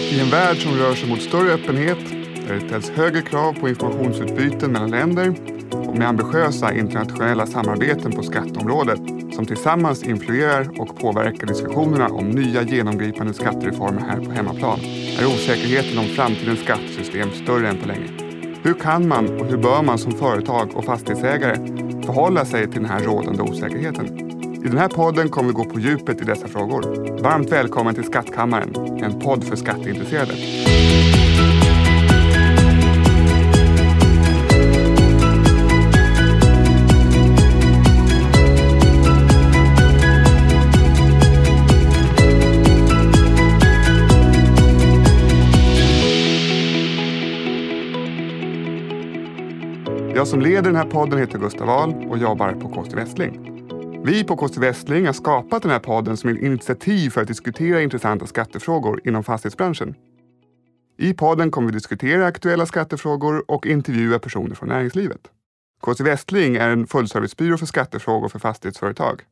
I en värld som rör sig mot större öppenhet, där det ställs högre krav på informationsutbyten mellan länder och med ambitiösa internationella samarbeten på skatteområdet som tillsammans influerar och påverkar diskussionerna om nya genomgripande skattereformer här på hemmaplan är osäkerheten om framtidens skattesystem större än på länge. Hur kan man och hur bör man som företag och fastighetsägare förhålla sig till den här rådande osäkerheten? I den här podden kommer vi gå på djupet i dessa frågor. Varmt välkommen till Skattkammaren, en podd för skatteintresserade. Jag som leder den här podden heter Gustav Ahl och jobbar på KST Västling. Vi på KC Västling har skapat den här podden som ett initiativ för att diskutera intressanta skattefrågor inom fastighetsbranschen. I podden kommer vi diskutera aktuella skattefrågor och intervjua personer från näringslivet. KC Västling är en fullservicebyrå för skattefrågor för fastighetsföretag.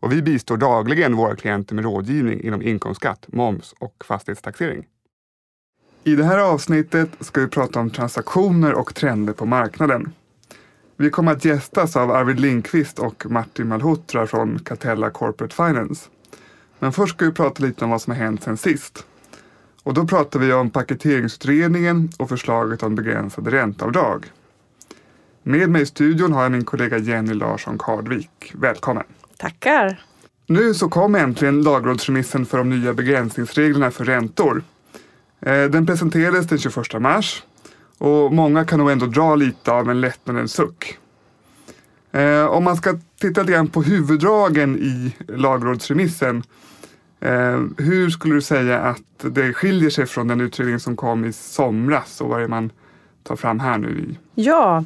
Och vi bistår dagligen våra klienter med rådgivning inom inkomstskatt, moms och fastighetstaxering. I det här avsnittet ska vi prata om transaktioner och trender på marknaden. Vi kommer att gästas av Arvid Lindqvist och Martin Malhotra från Catella Corporate Finance. Men först ska vi prata lite om vad som har hänt sen sist. Och då pratar vi om paketeringsutredningen och förslaget om begränsade ränteavdrag. Med mig i studion har jag min kollega Jenny Larsson Kardvik. Välkommen! Tackar! Nu så kom äntligen lagrådsremissen för de nya begränsningsreglerna för räntor. Eh, den presenterades den 21 mars och många kan nog ändå dra lite av en lättnadens suck. Eh, om man ska titta lite grann på huvuddragen i lagrådsremissen. Eh, hur skulle du säga att det skiljer sig från den utredning som kom i somras och vad är man tar fram här nu? Ja,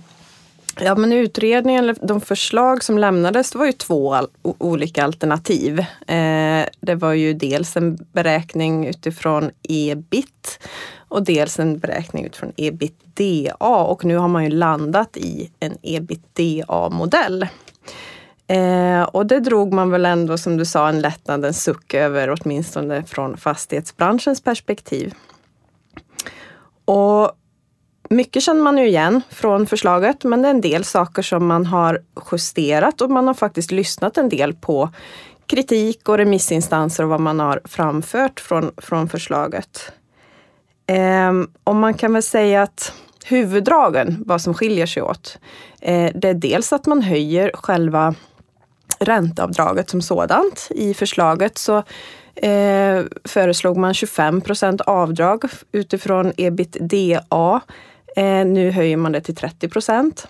Ja, men utredningen, de förslag som lämnades, det var ju två al olika alternativ. Eh, det var ju dels en beräkning utifrån ebit och dels en beräkning utifrån ebitda och nu har man ju landat i en ebitda-modell. Eh, och det drog man väl ändå som du sa en lättnadens suck över åtminstone från fastighetsbranschens perspektiv. Och mycket känner man ju igen från förslaget men det är en del saker som man har justerat och man har faktiskt lyssnat en del på kritik och remissinstanser och vad man har framfört från, från förslaget. Um, och man kan väl säga att huvuddragen, vad som skiljer sig åt, eh, det är dels att man höjer själva ränteavdraget som sådant. I förslaget så eh, föreslog man 25 procent avdrag utifrån ebitda. Eh, nu höjer man det till 30 procent.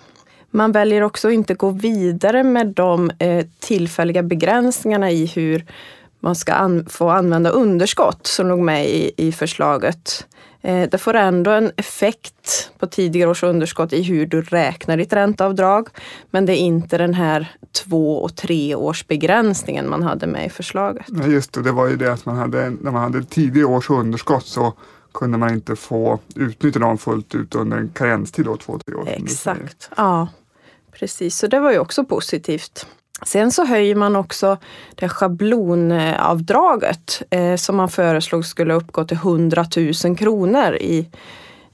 Man väljer också att inte gå vidare med de eh, tillfälliga begränsningarna i hur man ska an få använda underskott som låg med i, i förslaget. Eh, det får ändå en effekt på tidigare års underskott i hur du räknar ditt ränteavdrag. Men det är inte den här två och tre års begränsningen man hade med i förslaget. Nej, just det, det var ju det att man hade, när man hade tidigare års underskott så kunde man inte få utnyttja dem fullt ut under en karenstid då, två, tre år. Exakt, ja. Precis, så det var ju också positivt. Sen så höjer man också det schablonavdraget eh, som man föreslog skulle uppgå till 100 000 kronor i,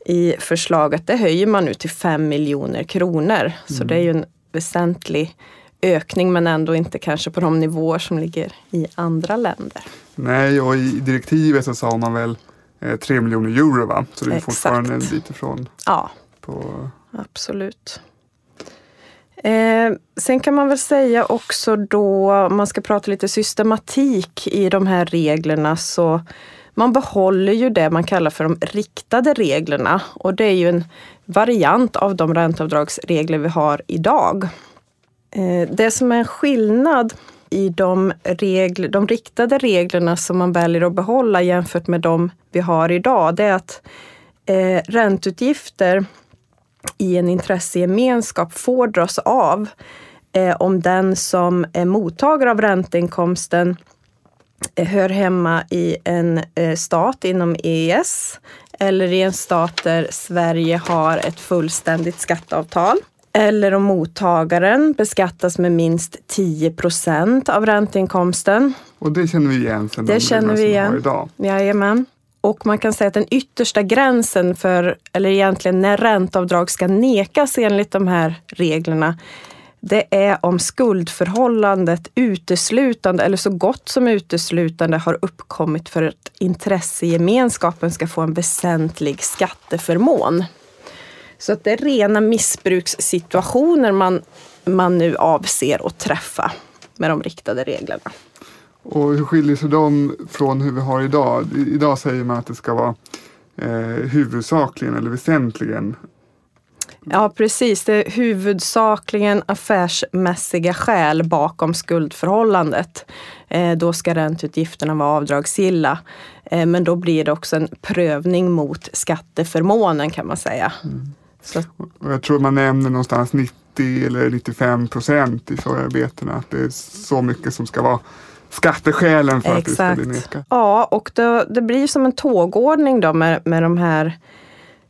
i förslaget. Det höjer man nu till 5 miljoner kronor. Mm. Så det är ju en väsentlig ökning men ändå inte kanske på de nivåer som ligger i andra länder. Nej, och i direktivet så sa man väl 3 miljoner euro va? Så det är Exakt. fortfarande en bit ifrån. Ja, på... absolut. Eh, sen kan man väl säga också då, om man ska prata lite systematik i de här reglerna, så man behåller ju det man kallar för de riktade reglerna och det är ju en variant av de ränteavdragsregler vi har idag. Eh, det som är en skillnad i de, regler, de riktade reglerna som man väljer att behålla jämfört med de vi har idag, det är att eh, ränteutgifter i en intressegemenskap får dras av eh, om den som är mottagare av ränteinkomsten eh, hör hemma i en eh, stat inom EES eller i en stat där Sverige har ett fullständigt skatteavtal. Eller om mottagaren beskattas med minst 10 procent av ränteinkomsten. Och det känner vi igen sen det de känner vi igen. idag. Jajamän. Och man kan säga att den yttersta gränsen för, eller egentligen när ränteavdrag ska nekas enligt de här reglerna, det är om skuldförhållandet uteslutande eller så gott som uteslutande har uppkommit för att intressegemenskapen ska få en väsentlig skatteförmån. Så att det är rena missbrukssituationer man, man nu avser att träffa med de riktade reglerna. Och hur skiljer sig de från hur vi har idag? Idag säger man att det ska vara eh, huvudsakligen eller väsentligen Ja precis, det är huvudsakligen affärsmässiga skäl bakom skuldförhållandet. Eh, då ska ränteutgifterna vara avdragsgilla. Eh, men då blir det också en prövning mot skatteförmånen kan man säga. Mm. Så. Och jag tror man nämner någonstans 90 eller 95 procent i förarbetena att det är så mycket som ska vara skatteskälen för Exakt. att det ska bli nekat. Ja, och det, det blir som en tågordning då med, med de här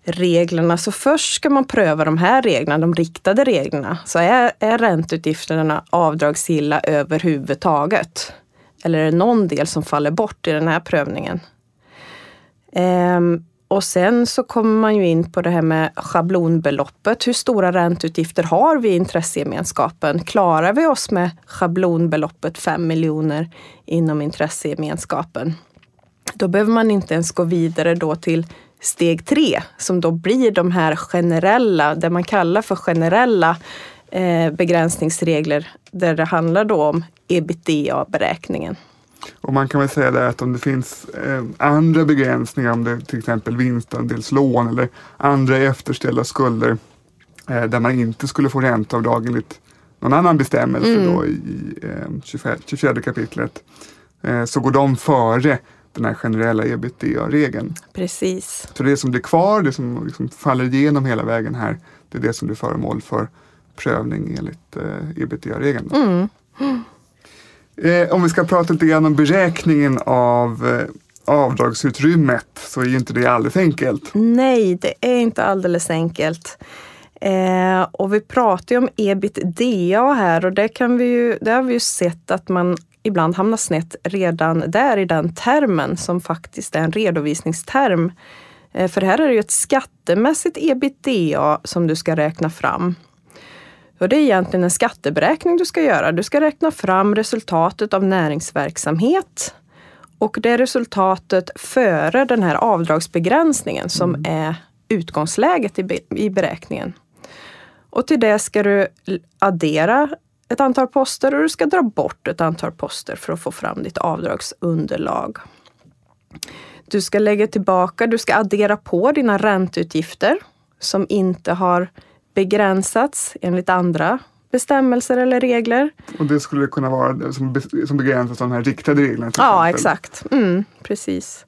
reglerna. Så först ska man pröva de här reglerna, de riktade reglerna. Så är, är ränteutgifterna avdragsgilla överhuvudtaget? Eller är det någon del som faller bort i den här prövningen? Ehm, och sen så kommer man ju in på det här med schablonbeloppet. Hur stora ränteutgifter har vi i intressegemenskapen? Klarar vi oss med schablonbeloppet 5 miljoner inom intressegemenskapen? Då behöver man inte ens gå vidare då till steg tre som då blir de här generella, det man kallar för generella eh, begränsningsregler där det handlar då om ebitda-beräkningen. Och man kan väl säga det att om det finns eh, andra begränsningar, om det till exempel vinstandelslån eller andra efterställda skulder eh, där man inte skulle få ränteavdrag enligt någon annan bestämmelse mm. då i eh, 24, 24 kapitlet eh, så går de före den här generella ebitda-regeln. Precis. Så det som blir kvar, det som liksom faller igenom hela vägen här, det är det som blir föremål för prövning enligt eh, ebitda-regeln. Mm. Eh, om vi ska prata lite grann om beräkningen av eh, avdragsutrymmet så är ju inte det alldeles enkelt. Nej, det är inte alldeles enkelt. Eh, och vi pratar ju om ebitda här och det, kan vi ju, det har vi ju sett att man ibland hamnar snett redan där i den termen som faktiskt är en redovisningsterm. Eh, för här är det ju ett skattemässigt ebitda som du ska räkna fram. Och det är egentligen en skatteberäkning du ska göra. Du ska räkna fram resultatet av näringsverksamhet och det är resultatet före den här avdragsbegränsningen som mm. är utgångsläget i beräkningen. Och till det ska du addera ett antal poster och du ska dra bort ett antal poster för att få fram ditt avdragsunderlag. Du ska lägga tillbaka, du ska addera på dina ränteutgifter som inte har begränsats enligt andra bestämmelser eller regler. Och det skulle kunna vara som, som begränsas av de här riktade reglerna? ja, exakt. Mm, precis.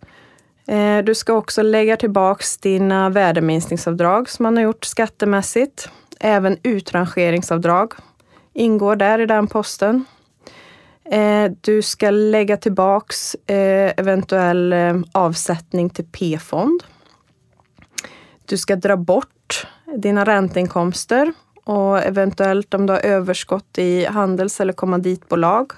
Eh, du ska också lägga tillbaks dina värdeminskningsavdrag som man har gjort skattemässigt. Även utrangeringsavdrag ingår där i den posten. Eh, du ska lägga tillbaks eh, eventuell avsättning till P-fond. Du ska dra bort dina ränteinkomster och eventuellt om du har överskott i handels eller kommanditbolag.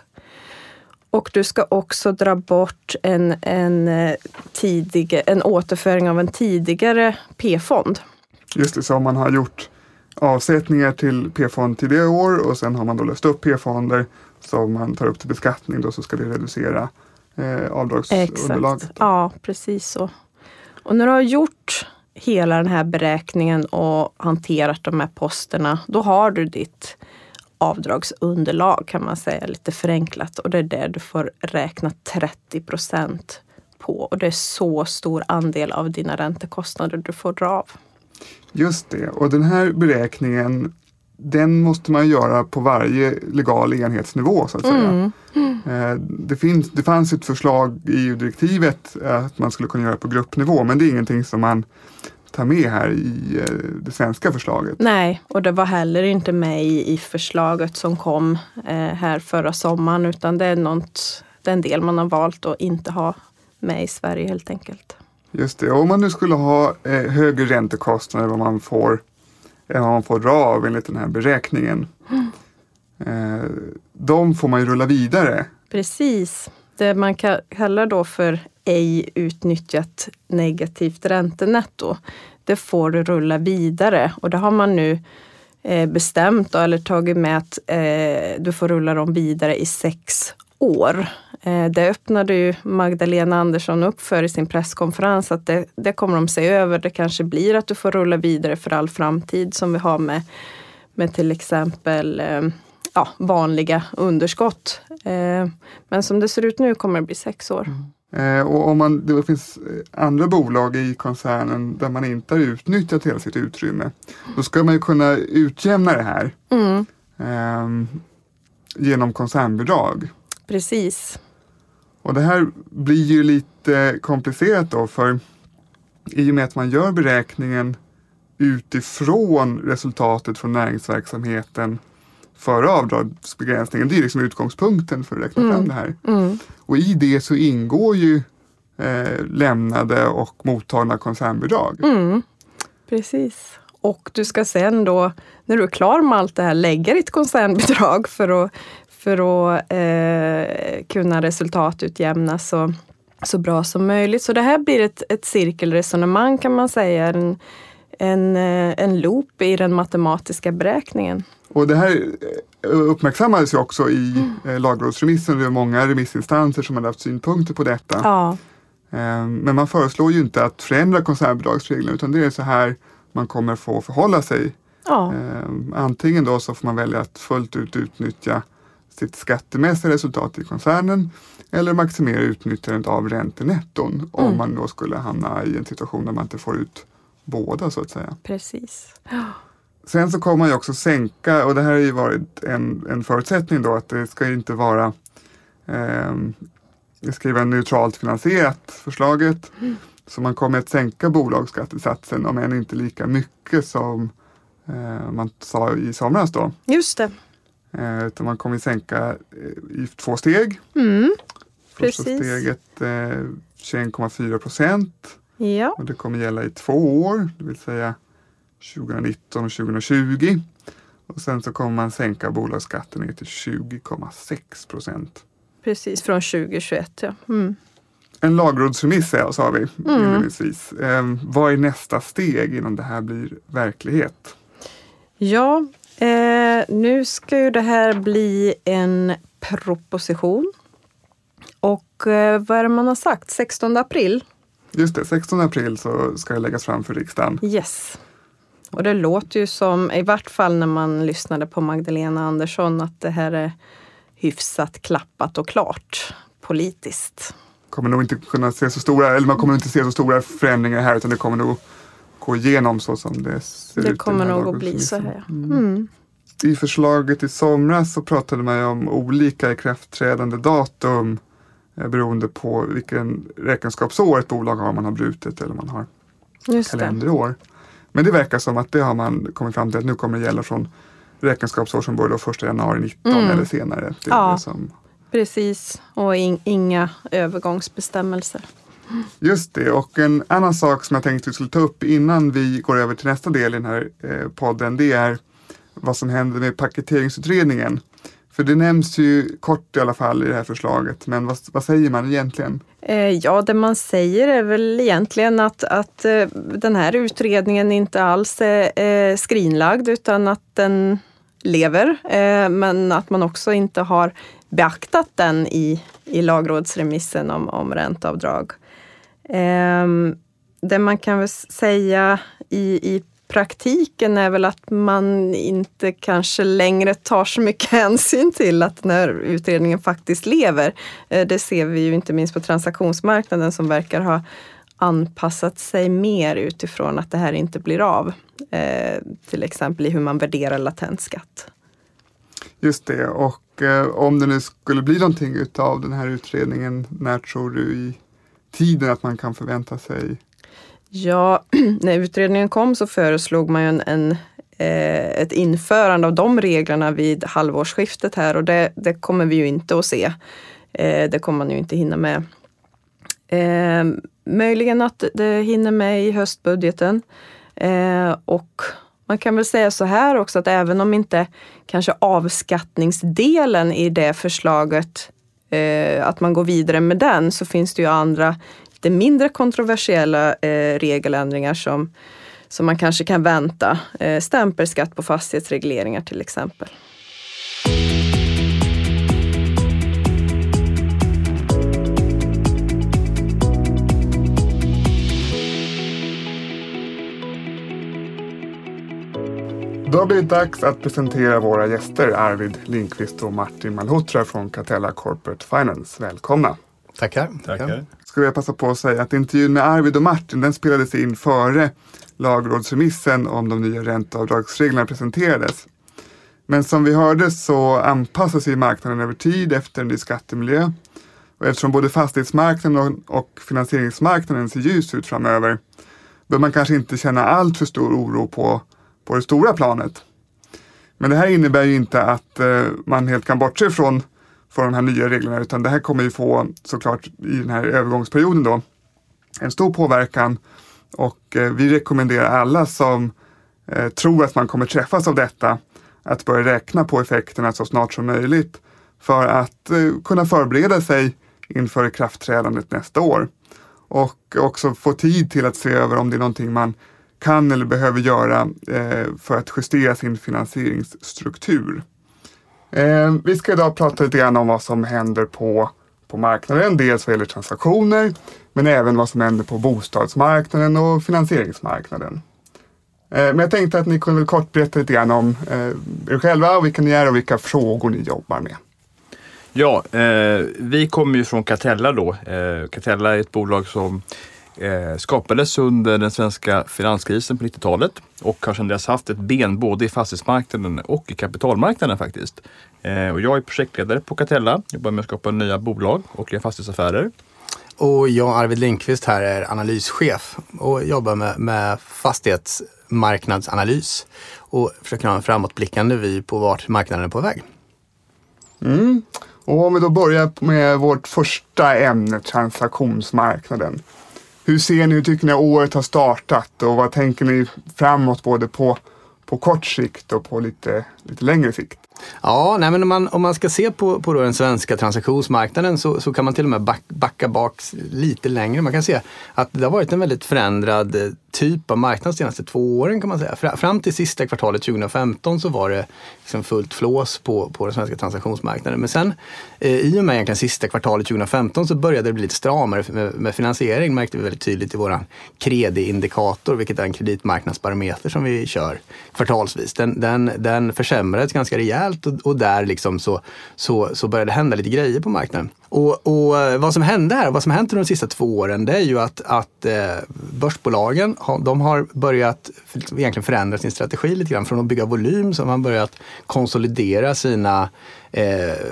Och du ska också dra bort en, en, eh, tidig, en återföring av en tidigare P-fond. Just det, så om man har gjort avsättningar till P-fond tidigare år och sen har man då löst upp P-fonder som man tar upp till beskattning då så ska det reducera eh, avdragsunderlaget. Exakt. Ja, precis så. Och när du har gjort hela den här beräkningen och hanterat de här posterna, då har du ditt avdragsunderlag kan man säga lite förenklat. Och det är det du får räkna 30 procent på. Och det är så stor andel av dina räntekostnader du får dra av. Just det, och den här beräkningen den måste man göra på varje legal enhetsnivå så att säga. Mm. Det, finns, det fanns ett förslag i EU-direktivet att man skulle kunna göra på gruppnivå men det är ingenting som man tar med här i eh, det svenska förslaget. Nej, och det var heller inte med i, förslaget som kom eh, här förra sommaren utan det är, något, det är en del man har valt att inte ha med i Sverige helt enkelt. Just det, om man nu skulle ha eh, högre räntekostnader än vad man får, än vad man får dra av enligt den här beräkningen. Mm. Eh, de får man ju rulla vidare. Precis. det man kallar då för ej utnyttjat negativt räntenetto, det får du rulla vidare och det har man nu eh, bestämt eller tagit med att eh, du får rulla dem vidare i sex år. Eh, det öppnade ju Magdalena Andersson upp för i sin presskonferens att det, det kommer de se över. Det kanske blir att du får rulla vidare för all framtid som vi har med, med till exempel ja, vanliga underskott. Men som det ser ut nu kommer det bli sex år. Mm. Eh, och om man, det finns eh, andra bolag i koncernen där man inte har utnyttjat hela sitt utrymme. Då ska man ju kunna utjämna det här mm. eh, genom koncernbidrag. Precis. Och det här blir ju lite komplicerat då för i och med att man gör beräkningen utifrån resultatet från näringsverksamheten före avdragsbegränsningen. Det är liksom utgångspunkten för att räkna mm. fram det här. Mm. Och i det så ingår ju eh, lämnade och mottagna koncernbidrag. Mm. Precis. Och du ska sen då, när du är klar med allt det här, lägga ditt koncernbidrag för att, för att eh, kunna resultatutjämna så, så bra som möjligt. Så det här blir ett, ett cirkelresonemang kan man säga, en, en, eh, en loop i den matematiska beräkningen. Och det här eh, uppmärksammades ju också i mm. Eh, lagrådsremissen. Det är många remissinstanser som hade haft synpunkter på detta. Ja. Men man föreslår ju inte att förändra koncernbidragsreglerna utan det är så här man kommer få förhålla sig. Ja. Antingen då så får man välja att fullt ut utnyttja sitt skattemässiga resultat i koncernen eller maximera utnyttjandet av räntenetton mm. om man då skulle hamna i en situation där man inte får ut båda så att säga. Precis. Sen så kommer man ju också sänka, och det här har ju varit en, en förutsättning då, att det ska inte vara eh, vara neutralt finansierat förslaget. Mm. Så man kommer att sänka bolagsskattesatsen om än inte lika mycket som eh, man sa i somras då. Just det. Eh, utan man kommer sänka eh, i två steg. Mm. Första Precis. steget eh, 21,4 procent. Ja. Och det kommer gälla i två år, det vill säga 2019 och 2020. Och sen så kommer man sänka bolagsskatten ner till 20,6 procent. Precis, från 2021 ja. Mm. En lagrådsremiss sa vi mm. inledningsvis. Eh, vad är nästa steg innan det här blir verklighet? Ja, eh, nu ska ju det här bli en proposition. Och eh, vad är det man har sagt? 16 april? Just det, 16 april så ska det läggas fram för riksdagen. Yes. Och det låter ju som, i vart fall när man lyssnade på Magdalena Andersson, att det här är hyfsat klappat och klart politiskt. Kommer nog inte kunna se så stora, eller man kommer inte se så stora förändringar här utan det kommer nog gå igenom så som det ser det ut. Det kommer nog att bli så här. Mm. Mm. I förslaget i somras så pratade man ju om olika ikraftträdande datum eh, beroende på vilken räkenskapsår ett bolag har, om man har brutet eller man har Just kalenderår. Det. Men det verkar som att det har man kommit fram till att nu kommer det gälla från räkenskapsår som börjar 1 januari 19 mm. eller senare. Ja, som... precis. Och in, inga övergångsbestämmelser. Just det, och en annan sak som jag tänkte vi skulle ta upp innan vi går över till nästa del i den här eh, podden, det är vad som händer med paketeringsutredningen. För det nämns ju kort i alla fall i det här förslaget, men vad, vad säger man egentligen? Eh, ja, det man säger är väl egentligen att, att eh, den här utredningen inte alls är eh, skrinlagd utan att den lever, men att man också inte har beaktat den i, i lagrådsremissen om, om ränteavdrag. Ehm, det man kan väl säga i, i praktiken är väl att man inte kanske längre tar så mycket hänsyn till att den här utredningen faktiskt lever. Eh, det ser vi ju inte minst på transaktionsmarknaden som verkar ha anpassat sig mer utifrån att det här inte blir av. Eh, till exempel i hur man värderar latent skatt. Just det, och eh, om det nu skulle bli någonting utav den här utredningen, när tror du i tiden att man kan förvänta sig Ja, när utredningen kom så föreslog man ju en, en eh, ett införande av de reglerna vid halvårsskiftet här och det, det kommer vi ju inte att se. Eh, det kommer man ju inte hinna med. Eh, möjligen att det hinner med i höstbudgeten. Och man kan väl säga så här också att även om inte kanske avskattningsdelen i det förslaget eh, att man går vidare med den så finns det ju andra lite mindre kontroversiella eh, regeländringar som, som man kanske kan vänta. Eh, stämpelskatt på fastighetsregleringar till exempel. Då har det blivit dags att presentera våra gäster Arvid Linkvist och Martin Malhotra från Catella Corporate Finance. Välkomna! Tackar. Tackar. Ska jag passa på att säga att intervjun med Arvid och Martin den spelades in före lagrådsremissen om de nya ränteavdragsreglerna presenterades. Men som vi hörde så anpassar sig marknaden över tid efter en ny skattemiljö. Och eftersom både fastighetsmarknaden och finansieringsmarknaden ser ljus ut framöver bör man kanske inte känna allt för stor oro på på det stora planet. Men det här innebär ju inte att eh, man helt kan bortse från, från de här nya reglerna utan det här kommer ju få såklart i den här övergångsperioden då en stor påverkan och eh, vi rekommenderar alla som eh, tror att man kommer träffas av detta att börja räkna på effekterna så snart som möjligt för att kunna förbereda sig inför ikraftträdandet nästa år. Och också få tid till att se över om det är någonting man kan eller behöver göra eh, för att justera sin finansieringsstruktur. Eh, vi ska idag prata lite grann om vad som händer på, på marknaden. Dels vad gäller transaktioner men även vad som händer på bostadsmarknaden och finansieringsmarknaden. Eh, men jag tänkte att ni kunde väl kort berätta lite grann om eh, er själva och vilka ni är och vilka frågor ni jobbar med. Ja, eh, vi kommer ju från Catella då. Eh, Catella är ett bolag som eh, skapades under den svenska finanskrisen på 90-talet och har sedan dess haft ett ben både i fastighetsmarknaden och i kapitalmarknaden faktiskt. Eh, och jag är projektledare på Catella, jobbar med att skapa nya bolag och gör fastighetsaffärer. Och jag, Arvid Lindqvist, här är analyschef och jobbar med, med fastighetsmarknadsanalys och försöker ha en framåtblickande vy på vart marknaden är på väg. Mm. Och om vi då börjar med vårt första ämne, transaktionsmarknaden. Hur ser ni, hur tycker ni året har startat och vad tänker ni framåt både på, på kort sikt och på lite, lite längre sikt? Ja, nej, men om, man, om man ska se på, på den svenska transaktionsmarknaden så, så kan man till och med back, backa bak lite längre. Man kan se att det har varit en väldigt förändrad eh, typ av marknad de senaste två åren kan man säga. Fram till sista kvartalet 2015 så var det liksom fullt flås på, på den svenska transaktionsmarknaden. Men sen eh, i och med egentligen sista kvartalet 2015 så började det bli lite stramare med, med finansiering märkte vi väldigt tydligt i våran krediindikator, vilket är en kreditmarknadsbarometer som vi kör kvartalsvis. Den, den, den försämrades ganska rejält och, och där liksom så, så, så började det hända lite grejer på marknaden. Och, och, eh, vad som hände här, vad som hänt under de sista två åren, det är ju att, att eh, börsbolagen de har börjat egentligen förändra sin strategi lite grann. Från att bygga volym så har man börjat konsolidera sina eh,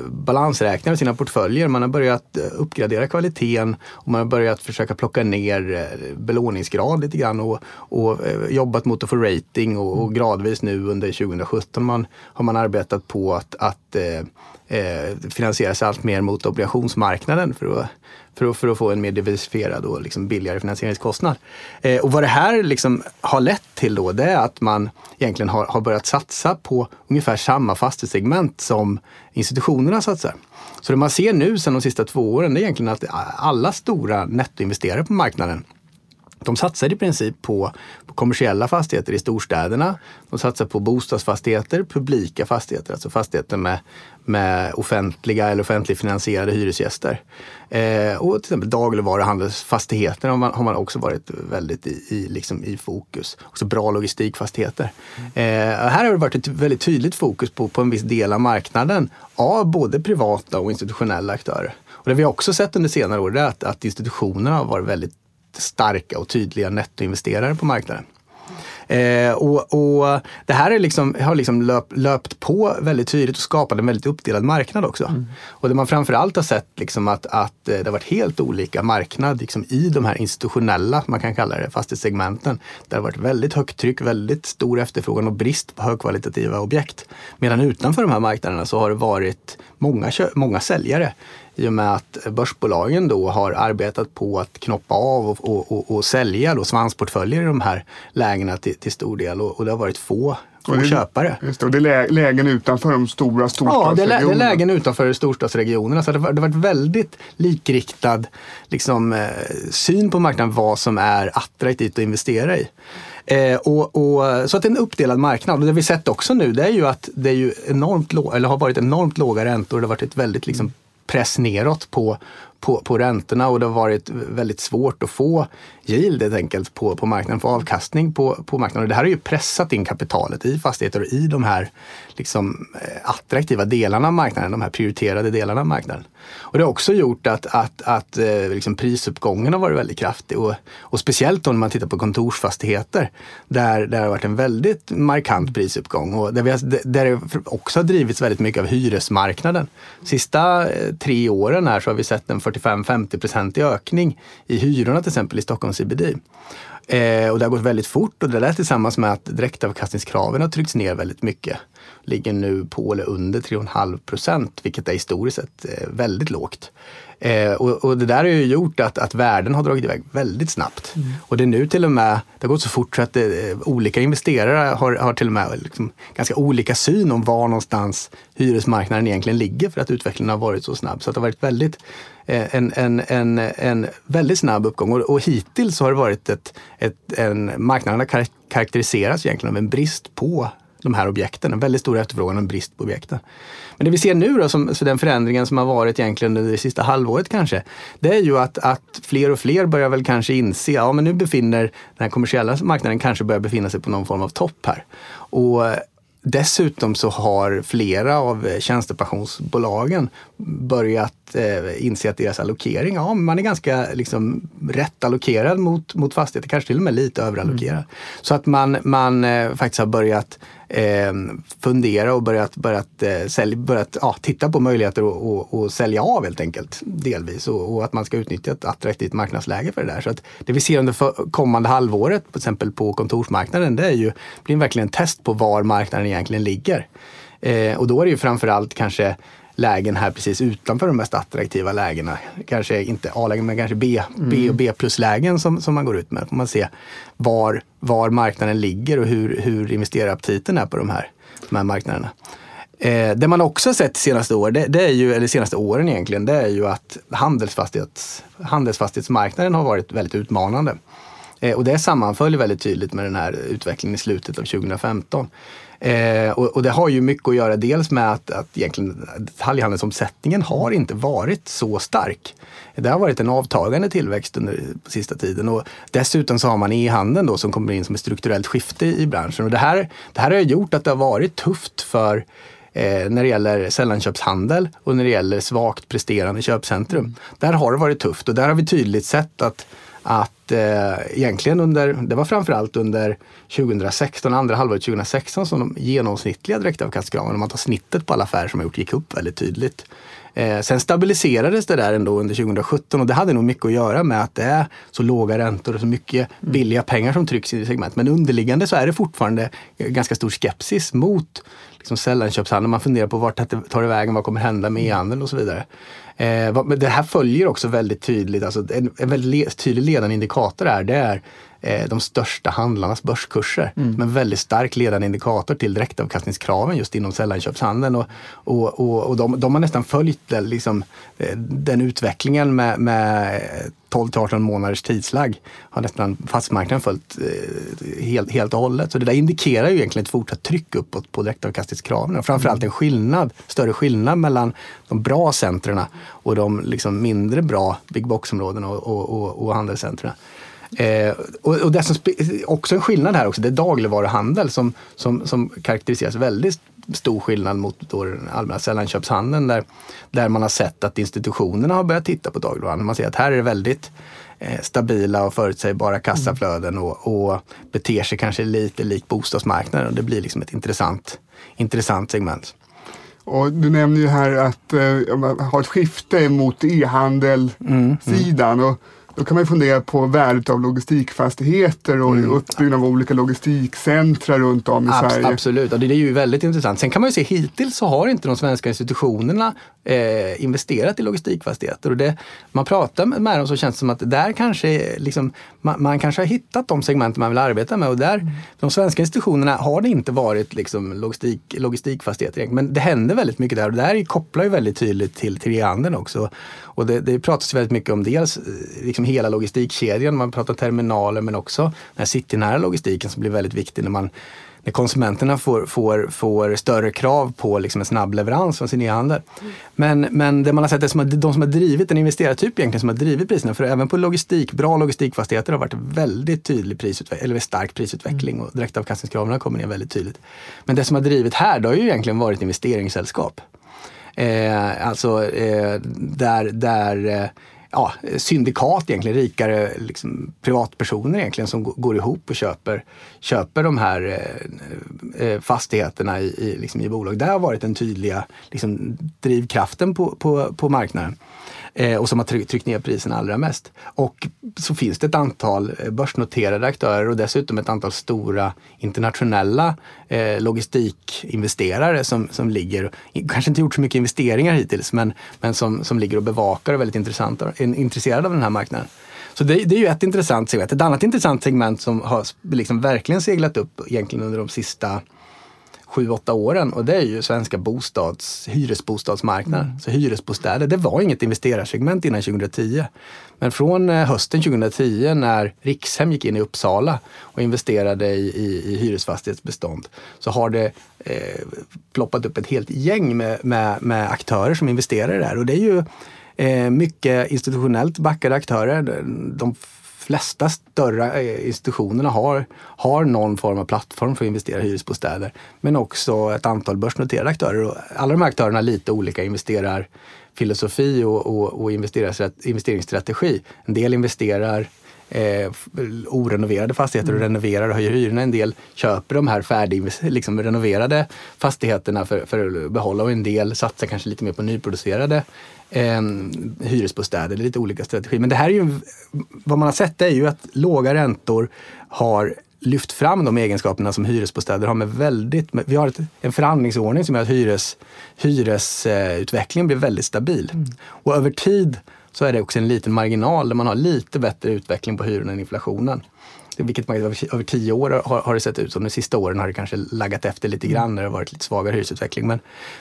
balansräkningar och sina portföljer. Man har börjat eh, uppgradera kvaliteten och man har börjat försöka plocka ner belåningsgrad lite grann och, och jobbat mot att få rating och, och, gradvis nu under 2017 man, har man arbetat på att, att eh, eh, finansiera sig allt mer mot obligationsmarknaden för att för att, för att få en mer diversifierad och liksom billigare finansieringskostnad. Eh, och vad det här liksom har lett till då, det är att man egentligen har, har börjat satsa på ungefär samma fastighetssegment som institutionerna satsar. Så det man ser nu sedan de sista två åren det är egentligen att alla stora nettoinvesterare på marknaden de satsar i princip på, på, kommersiella fastigheter i storstäderna. De satsar på bostadsfastigheter, publika fastigheter, alltså fastigheter med, med offentliga eller offentligt finansierade hyresgäster. Eh, och till exempel dagligvaruhandelsfastigheter har man, har man också varit väldigt i, i, liksom i fokus. Också bra logistikfastigheter. Eh, här har det varit ett väldigt tydligt fokus på, på en viss del av marknaden av både privata och institutionella aktörer. Och det vi också sett under senare år är att, att institutionerna har varit väldigt starka och tydliga nettoinvesterare på marknaden. Eh, och, och, Det här är liksom, har liksom löp, löpt på väldigt tydligt och skapat en väldigt uppdelad marknad också. Mm. Och det man framförallt har sett liksom att, att eh, det har varit helt olika marknad liksom i de här institutionella, man kan kalla det, fastighetssegmenten. Det har varit väldigt högt tryck, väldigt stor efterfrågan och brist på högkvalitativa objekt. Medan utanför de här marknaderna så har det varit många, många säljare i och med att börsbolagen då har arbetat på att knoppa av och, och, och, och sälja då svansportföljer i de här lägena till, till stor del och, och det har varit få Och det- köpare. Just det, och det är lä- lägen utanför de stora Ja, det är, lä- det är storstadsregionerna. lägen utanför storstadsregionerna. Så det har varit väldigt likriktad liksom, eh, syn på marknaden vad som är attraktivt att investera i. Eh, och, och, så att det är en uppdelad marknad. Och det vi sett också nu det är ju att det är ju enormt eller har varit enormt låga räntor. Det har varit ett väldigt liksom, press neråt på, på, på räntorna och det har varit väldigt svårt att få yield helt enkelt på, på marknaden, få avkastning på, på marknaden. Och det här har ju pressat in kapitalet i fastigheter och i de här liksom, eh, attraktiva delarna av marknaden, de här prioriterade delarna av marknaden. Och det har också gjort att, att, att eh, liksom prisuppgången har varit väldigt kraftig. Och, och speciellt då när man tittar på kontorsfastigheter där, där det har varit en väldigt markant prisuppgång. Och där, vi har, där det också har drivits väldigt mycket av hyresmarknaden. Sista eh, tre åren här så har vi sett en 45-50-procentig ökning i hyrorna till exempel i Stockholms CBD. Eh, och det har gått väldigt fort och det där tillsammans med att direktavkastningskraven har tryckts ner väldigt mycket. Ligger nu på eller under 3,5 procent, vilket är historiskt sett eh, väldigt lågt. Eh, och, och det där har ju gjort att, att värden har dragit iväg väldigt snabbt. Och det är nu till och med, det har gått så fort så att eh, olika investerare har, har till och med liksom ganska olika syn om var någonstans hyresmarknaden egentligen ligger för att utvecklingen har varit så snabb. Så det har varit väldigt, Eh, en, en, en, en väldigt snabb uppgång och, och hittills har det varit ett, ett, en, marknaden har kar- karaktäriserats egentligen av en brist på de här objekten. En väldigt stor efterfrågan och en brist på objekten. Men det vi ser nu då, som, så den förändringen som har varit egentligen under det sista halvåret kanske, det är ju att, att fler och fler börjar väl kanske inse, ja men nu befinner den här kommersiella marknaden kanske börjar befinna sig på någon form av topp här. Och Dessutom så har flera av tjänstepensionsbolagen börjat eh, inse att deras allokering, ja man är ganska liksom, rätt allokerad mot, mot fastigheter, kanske till och med lite överallokerad. Så att man, man eh, faktiskt har börjat eh, fundera och börjat, börjat, eh, sälj, börjat ja, titta på möjligheter att och, och sälja av helt enkelt delvis och, och att man ska utnyttja ett attraktivt marknadsläge för det där. Så att det vi ser under för, kommande halvåret, till exempel på kontorsmarknaden, det är ju, blir verkligen en test på var marknaden egentligen ligger. Eh, och då är det ju framförallt kanske lägen här precis utanför de mest attraktiva lägena. Kanske inte A-lägen men kanske B, B och B plus-lägen som, som man går ut med. Får man se var, var marknaden ligger och hur, hur investeraraptiten är på de här, de här marknaderna. Eh, det man också har sett senaste år, det, det är ju, eller senaste åren egentligen, det är ju att handelsfastighets, handelsfastighetsmarknaden har varit väldigt utmanande. Eh, och det sammanföll väldigt tydligt med den här utvecklingen i slutet av 2015. Eh, och, och, det har ju mycket att göra dels med att, att egentligen detaljhandelsomsättningen har inte varit så stark. Det har varit en avtagande tillväxt under på sista tiden och dessutom så har man e-handeln då som kommer in som ett strukturellt skifte i branschen. Och det här, det här har gjort att det har varit tufft för eh, när det gäller sällanköpshandel och när det gäller svagt presterande köpcentrum. Där har det varit tufft och där har vi tydligt sett att att eh, egentligen under, det var framförallt under 2016, andra halvåret 2016 som de genomsnittliga direktavkastkraven, om man tar snittet på alla affärer som har gjort, gick upp väldigt tydligt. Eh, sen stabiliserades det där ändå under 2017 och det hade nog mycket att göra med att det är så låga räntor och så mycket billiga pengar som trycks i segment. Men underliggande så är det fortfarande ganska stor skepsis mot liksom sällanköpshandel. Man funderar på vart tar det vägen, vad kommer hända med e-handeln och så vidare. Eh, det här följer också väldigt tydligt, alltså en, en väldigt le, tydlig ledande indikator är, det är de största handlarnas börskurser. Som en väldigt stark ledande indikator till direktavkastningskraven just inom sällanköpshandeln. Och, och, och, och de, de har nästan följt den, liksom, eh, den utvecklingen med, med 12 till 18 månaders tidslag. Har nästan fastighetsmarknaden följt eh, helt, helt och hållet. Så det där indikerar ju egentligen ett fortsatt tryck uppåt på direktavkastningskraven. Och framförallt en skillnad, större skillnad mellan de bra centrerna och de liksom mindre bra big box-områdena och, och, och, och handelscentren. Eh, och, och det som också en skillnad här också, det är dagligvaruhandel som, som, som karaktäriseras väldigt stor skillnad mot då den allmänna sällanköpshandeln där, där man har sett att institutionerna har börjat titta på dagligvaruhandeln. Man ser att här är det väldigt eh, stabila och förutsägbara kassaflöden och, och beter sig kanske lite likt bostadsmarknaden det blir liksom ett intressant, intressant segment. Och du nämner ju här att eh, har ett skifte mot e-handelssidan. Och Då kan man fundera på värdet av logistikfastigheter och Mm. uppbyggnad av olika logistikcentra runt om i Abs- Sverige. Absolut, och det är ju väldigt intressant. Sen kan man ju se hittills så har inte de svenska institutionerna eh, investerat i logistikfastigheter. Och det, man pratar med dem så känns det som att där kanske liksom, man, man kanske har hittat de segment man vill arbeta med och där de svenska institutionerna har det inte varit liksom logistik, logistikfastigheter. Men det händer väldigt mycket där och det här kopplar ju väldigt tydligt till triangeln också. Och det, det pratas väldigt mycket om dels eh, liksom hela logistikkedjan, man pratar terminaler men också den här citynära logistiken som blir väldigt viktig när man när konsumenterna får, får, får större krav på liksom en snabb leverans från sin e-handel. Men, men det man har sett är som att de som har drivit en investerartyp egentligen som har drivit priserna, för även på logistik, bra logistikfastigheter har varit väldigt tydlig prisutveckling, eller stark prisutveckling och direktavkastningskraven har kommit ner väldigt tydligt. Men det som har drivit här, det har ju egentligen varit investeringssällskap. Eh, alltså eh, där, där eh, ja, syndikat egentligen, rikare liksom, privatpersoner egentligen som går ihop och köper, köper de här eh, eh, fastigheterna i, i, liksom, i bolag. Det har varit den tydliga liksom, drivkraften på, på, på marknaden. Eh, och som har tryckt ner priserna allra mest. Och så finns det ett antal eh, börsnoterade aktörer och dessutom ett antal stora internationella eh, logistikinvesterare som, som ligger, kanske inte gjort så mycket investeringar hittills, men, men som, som ligger och bevakar och är väldigt intresserade av den här marknaden. Så det, det är ju ett intressant segment. Ett annat intressant segment som har liksom verkligen seglat upp egentligen under de sista sju, åtta åren och det är ju svenska bostads, hyresbostadsmarknaden. Så hyresbostäder, det var inget investerarsegment innan 2010. Men från eh, hösten 2010 när Rikshem gick in i Uppsala och investerade i, i, i hyresfastighetsbestånd så har det eh, ploppat upp ett helt gäng med, med, med aktörer som investerar i det här. Och det är ju eh, mycket institutionellt backade aktörer. De flesta större eh, institutionerna har, har någon form av plattform för att investera i hyresbostäder. Men också ett antal börsnoterade aktörer. Och alla de här aktörerna har lite olika investerarfilosofi och, och, och investeringsstrategi. En del investerar eh, orenoverade fastigheter och renoverar och höjer hyrorna. En del köper de här färdig, liksom renoverade fastigheterna för, för att behålla och en del satsar kanske lite mer på nyproducerade eh, hyresbostäder. Lite olika strategier. Men det här är ju, vad man har sett är ju att låga räntor har lyft fram de egenskaperna som hyresbostäder har med väldigt, vi har ett, en förhandlingsordning som gör att hyres, hyresutvecklingen blir väldigt stabil. Och över tid så är det också en liten marginal där man har lite bättre utveckling på hyrorna än inflationen. Vilket man, över, tio år har, har det sett ut som. De sista åren har det kanske laggat efter lite grann när det har varit lite svagare hyresutveckling. Men,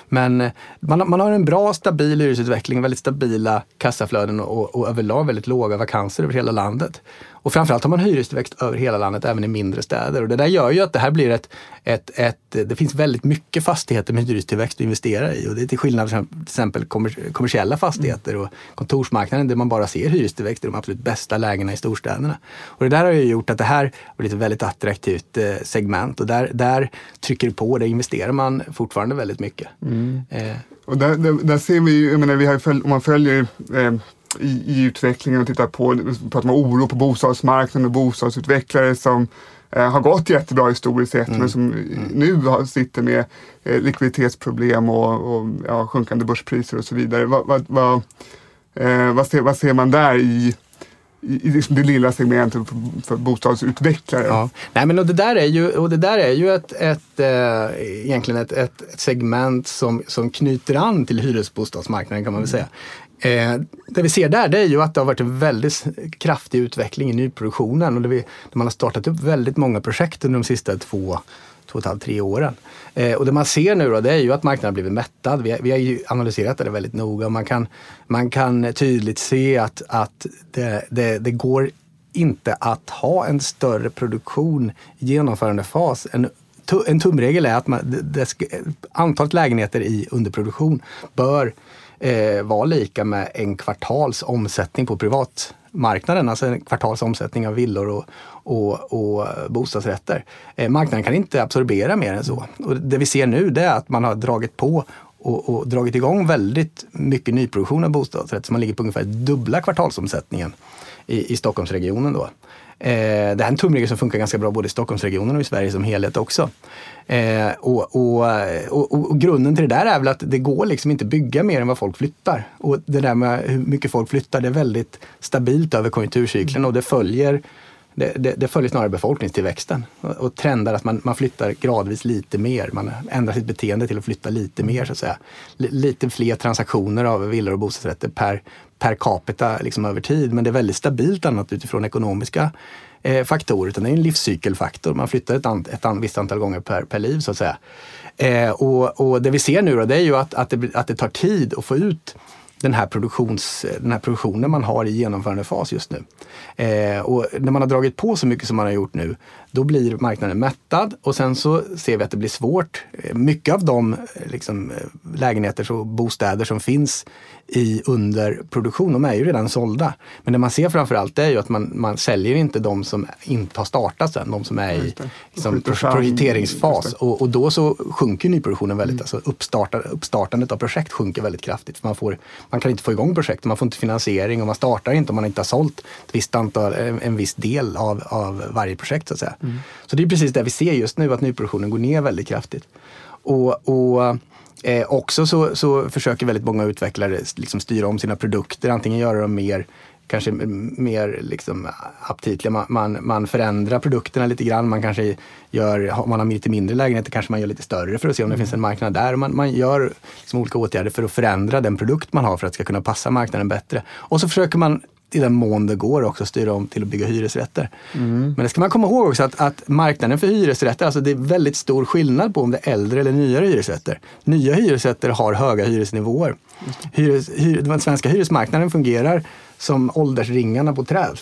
men eh, man, har- man har en bra stabil hyresutveckling, väldigt stabila kassaflöden och, och överlag väldigt låga vakanser över hela landet. Och framförallt har man hyrestillväxt över hela landet, även i mindre städer. Och det där gör ju att det här blir ett, ett, ett det finns väldigt mycket fastigheter med hyrestillväxt att investera i. Och det är till skillnad från till exempel kommer, kommersiella fastigheter och kontorsmarknaden där man bara ser hyrestillväxt i de absolut bästa lägena i storstäderna. Och det där har ju gjort att det här har blivit ett väldigt attraktivt eh, segment och där, där trycker det på, där investerar man fortfarande väldigt mycket. Eh, Och där, där, där ser vi ju, jag menar, vi har ju följ, om man följer eh, i, i utvecklingen och tittar på, pratar om oro på bostadsmarknaden och bostadsutvecklare som eh, har gått jättebra historiskt sett men som nu har, sitter med eh, likviditetsproblem och, och ja, sjunkande börspriser och så vidare. Vad, vad, vad, eh, vad, ser, vad ser man där i, i, liksom det lilla segmentet för, bostadsutvecklare? Ja. Nej, men och det där är ju, och det där är ju ett, ett, eh, egentligen ett, ett, ett segment som, som knyter an till hyresbostadsmarknaden kan man väl säga. Eh, det vi ser där det är ju att det har varit en väldigt kraftig utveckling i nyproduktionen och det vi, där man har startat upp väldigt många projekt under de sista två två och ett halvt, tre åren. Eh, och det man ser nu då, det är ju att marknaden har blivit mättad. Vi, vi har ju analyserat det väldigt noga. Man kan, man kan tydligt se att, att det, det, det går inte att ha en större produktion i genomförandefas. En, en tumregel är att man, det, det antalet lägenheter i underproduktion bör eh, var lika med en kvartals omsättning på privatmarknaden. Alltså en kvartals omsättning av villor och, och, och bostadsrätter. Eh, marknaden kan inte absorbera mer än så. Och det vi ser nu det är att man har dragit på och, och dragit igång väldigt mycket nyproduktion av bostadsrätter. Så man ligger på ungefär dubbla kvartalsomsättningen i, i Stockholmsregionen. Då. Eh, det är en tumregel som funkar ganska bra både i Stockholmsregionen och i Sverige som helhet också. Eh, och, och, och, och, grunden till det där är väl att det går liksom inte bygga mer än vad folk flyttar. Och det där med hur mycket folk flyttar, det är väldigt stabilt över konjunkturcykeln och det följer det, det, det, följer snarare befolkningstillväxten och, och trendar att man, man flyttar gradvis lite mer. Man ändrar sitt beteende till att flytta lite mer så att säga. L lite fler transaktioner av villor och bostadsrätter per, per capita liksom över tid. Men det är väldigt stabilt annat utifrån ekonomiska eh, faktorer. Utan det är en livscykelfaktor. Man flyttar ett, an, ett an, visst antal gånger per, per liv så att säga. Eh, och, och, det vi ser nu då, det är ju att, att, det, att det tar tid att få ut den här, produktions, den här produktionen man har i genomförandefas just nu. Eh, och när man har dragit på så mycket som man har gjort nu, då blir marknaden mättad och sen så ser vi att det blir svårt. Eh, mycket av de eh, liksom, eh, lägenheter och bostäder som finns i underproduktion, de är ju redan sålda. Men det man ser framförallt är ju att man, man säljer inte de som inte har startats än, de som är i liksom, projekteringsfas. Och, och, då så sjunker nyproduktionen väldigt, mm. alltså uppstarta, uppstartandet av projekt sjunker väldigt kraftigt. För man, får, man kan inte få igång projekt, man får inte finansiering och man startar inte om man inte har sålt ett visst antal, en, en viss del av, av varje projekt. Så att säga. Mm. Så det är precis det vi ser just nu, att nyproduktionen går ner väldigt kraftigt. Och, och eh, också så, så, försöker väldigt många utvecklare liksom styra om sina produkter, antingen göra dem mer kanske mer liksom aptitliga. Man, man, man, förändrar produkterna lite grann. Man kanske gör, om man har lite mindre lägenheter kanske man gör lite större för att se om det mm. finns en marknad där. Man, man gör liksom olika åtgärder för att förändra den produkt man har för att det ska kunna passa marknaden bättre. Och så försöker man i den mån det går också styra om till att bygga hyresrätter. Mm. Men det ska man komma ihåg också att, att, marknaden för hyresrätter, alltså det är väldigt stor skillnad på om det är äldre eller nyare hyresrätter. Nya hyresrätter har höga hyresnivåer. Hyres, hyr, den svenska hyresmarknaden fungerar som åldersringarna på träd.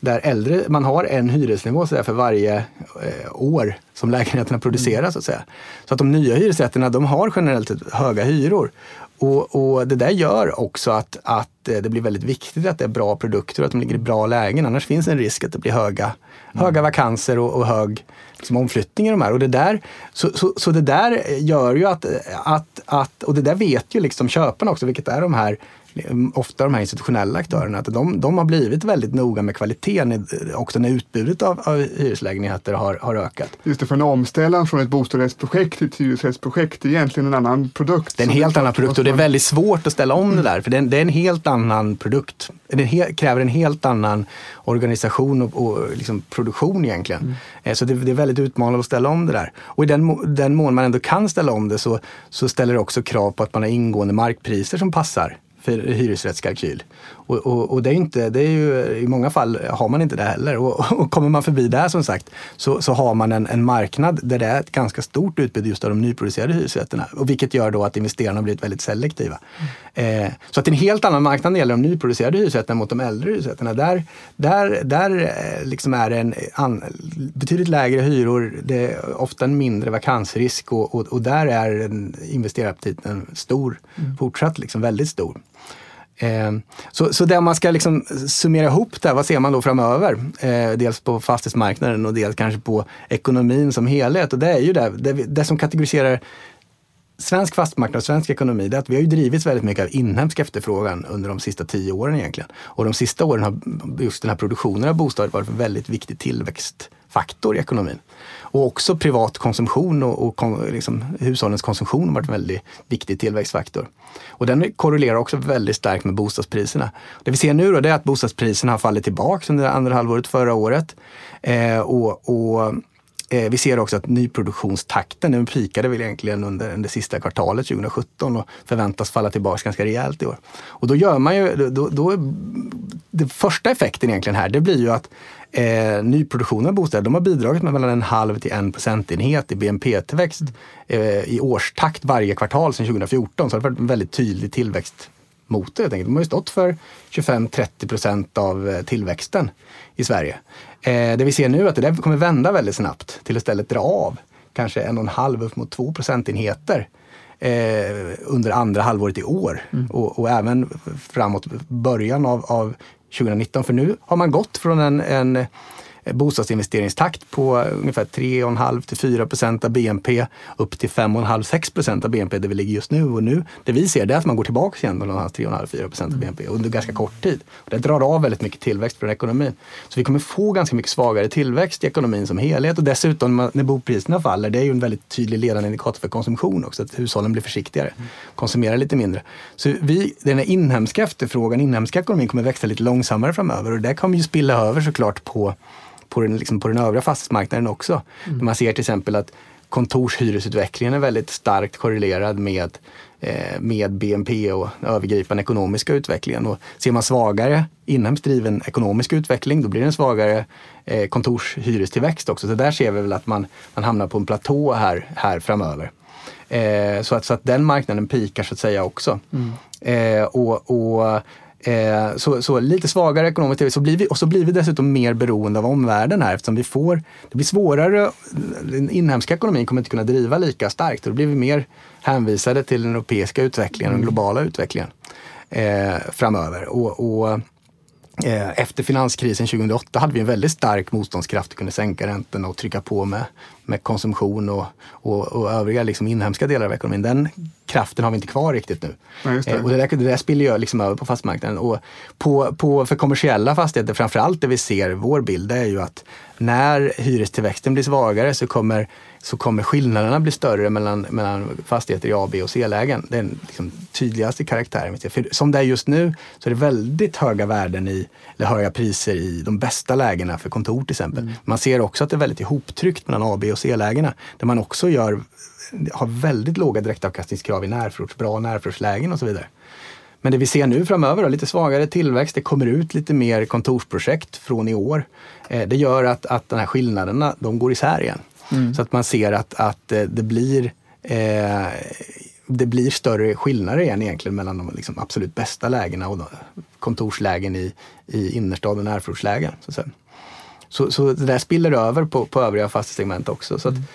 Där äldre, man har en hyresnivå så för varje eh, år som lägenheterna produceras. Så att, säga. så att de nya hyresrätterna de har generellt sett höga hyror. Och, och, det där gör också att, att eh, det blir väldigt viktigt att det är bra produkter och att de ligger i bra lägen. Annars finns en risk att det blir höga, mm. höga vakanser och, och hög liksom, omflyttning i de här. Och det där, så, så, så, det där gör ju att, att, att, och det där vet ju liksom köparna också, vilket är de här ofta de här institutionella aktörerna, att de, de har blivit väldigt noga med kvaliteten också när utbudet av, av hyreslägenheter har, har ökat. Just det, för en omställan från ett bostadsrättsprojekt till ett hyresrättsprojekt är egentligen en annan produkt. Det är en helt annan produkt och det är väldigt svårt att ställa om mm. det där, för det är, det är en helt annan produkt. Det kräver en helt annan organisation och, och liksom produktion egentligen. Mm. Eh, så det, det, är väldigt utmanande att ställa om det där. Och i den, den mån man ändå kan ställa om det så, så ställer det också krav på att man har ingående markpriser som passar för hyresrättskalkyl. Och, och, och, det är inte, det är ju, i många fall har man inte det heller. Och, och kommer man förbi det som sagt så, så har man en, en, marknad där det är ett ganska stort utbud just av de nyproducerade hyresrätterna. Och vilket gör då att investerarna har blivit väldigt selektiva. Mm. Eh, så att det är en helt annan marknad när det gäller de nyproducerade hyresrätterna mot de äldre hyresrätterna. Där, där, där eh, liksom är det en an, betydligt lägre hyror, det är ofta en mindre vakansrisk och, och, och där är investeraraptiten stor, mm. fortsatt liksom väldigt stor. Eh, så, så där man ska liksom summera ihop det, vad ser man då framöver? Eh, dels på fastighetsmarknaden och dels kanske på ekonomin som helhet. Och det är ju det, det, det som kategoriserar svensk fastighetsmarknad och svensk ekonomi, det är att vi har ju drivits väldigt mycket av inhemsk efterfrågan under de sista tio åren egentligen. Och de sista åren har just den här produktionen av bostäder varit en väldigt viktig tillväxtfaktor i ekonomin. Och också privat konsumtion och, och liksom, hushållens konsumtion har varit en väldigt viktig tillväxtfaktor. Och den korrelerar också väldigt starkt med bostadspriserna. Det vi ser nu då, är att bostadspriserna har fallit tillbaka under andra halvåret förra året. Eh, och, och eh, vi ser också att nyproduktionstakten, den pikade väl egentligen under det sista kvartalet 2017 och förväntas falla tillbaka ganska rejält i år. Och då gör man ju, då, då, den första effekten egentligen här, det blir ju att eh, nyproduktionen av bostäder de har bidragit med mellan en halv till en procentenhet i BNP-tillväxt eh, i årstakt varje kvartal sedan 2014. Så det har varit en väldigt tydlig tillväxtmotor helt enkelt. De har ju stått för 25-30 procent av eh, tillväxten i Sverige. Eh, det vi ser nu är att det där kommer vända väldigt snabbt till att istället dra av kanske en och en halv upp mot två procentenheter eh, under andra halvåret i år mm. och, och, även framåt början av, av 2019. För nu har man gått från en, en bostadsinvesteringstakt på ungefär 3,5 till 4 procent av BNP upp till 5,5-6 procent av BNP där vi ligger just nu. Och nu, det vi ser det är att man går tillbaka igen till 3,5-4 procent av BNP under ganska kort tid. Och det drar av väldigt mycket tillväxt från ekonomin. Så vi kommer få ganska mycket svagare tillväxt i ekonomin som helhet och dessutom när bopriserna faller, det är ju en väldigt tydlig ledande indikator för konsumtion också, att hushållen blir försiktigare, konsumerar lite mindre. Så vi, den här inhemska efterfrågan, inhemska ekonomin kommer växa lite långsammare framöver och det kommer ju spilla över såklart på, på, den, liksom på den övriga fastighetsmarknaden också. Mm. Man ser till exempel att kontorshyresutvecklingen är väldigt starkt korrelerad med, eh, med BNP och övergripande ekonomiska utvecklingen. Och ser man svagare inhemskt driven ekonomisk utveckling, då blir det en svagare eh, kontorshyrestillväxt också. Så där ser vi väl att man, man hamnar på en platå här, här framöver. Eh, så, att, så att den marknaden pikar så att säga också. Mm. Eh, och, och Eh, så, så, lite svagare ekonomisk tillväxt. Så blir vi, och så blir vi dessutom mer beroende av omvärlden här eftersom vi får, det blir svårare, den inhemska ekonomin kommer inte kunna driva lika starkt och då blir vi mer hänvisade till den europeiska utvecklingen och den globala utvecklingen eh, framöver. Och, och efter finanskrisen 2008 hade vi en väldigt stark motståndskraft och kunde sänka räntorna och trycka på med, med konsumtion och, och, och övriga liksom inhemska delar av ekonomin. Den kraften har vi inte kvar riktigt nu. Ja, det. Eh, och det där, det där spiller ju liksom över på fastighetsmarknaden. Och på, på, för kommersiella fastigheter, framförallt det vi ser, vår bild är ju att när hyrestillväxten blir svagare så kommer så kommer skillnaderna bli större mellan, mellan fastigheter i A, B och C-lägen. Det är den liksom, tydligaste karaktären. För som det är just nu så är det väldigt höga värden i, eller höga priser i de bästa lägena för kontor till exempel. Mm. Man ser också att det är väldigt ihoptryckt mellan A, B och C-lägena. Där man också gör, har väldigt låga direktavkastningskrav i närförorts, bra närförortslägen och så vidare. Men det vi ser nu framöver, då, lite svagare tillväxt, det kommer ut lite mer kontorsprojekt från i år. Eh, det gör att, att de här skillnaderna, de går isär igen. Mm. Så att man ser att, att eh, det blir eh, det blir större skillnader igen egentligen mellan de liksom absolut bästa lägena och kontorslägen i, i innerstad och närförortslägen. Så, så, så det där spiller över på, på övriga fastighetssegment också. Så att, mm.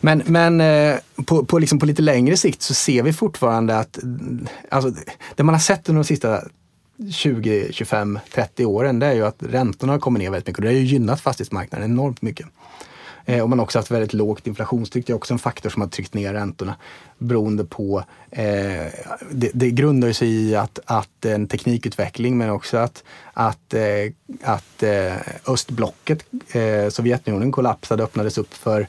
Men, men eh, på, på, liksom på lite längre sikt så ser vi fortfarande att alltså, det man har sett under de sista 20, 25, 30 åren det är ju att räntorna har kommit ner väldigt mycket och det har ju gynnat fastighetsmarknaden enormt mycket. Eh, och man har också haft väldigt lågt inflationstryck. Det är också en faktor som har tryckt ner räntorna beroende på, eh, det, det grundar sig i att, att en teknikutveckling men också att, att, eh, att eh, östblocket, eh, Sovjetunionen kollapsade och öppnades upp för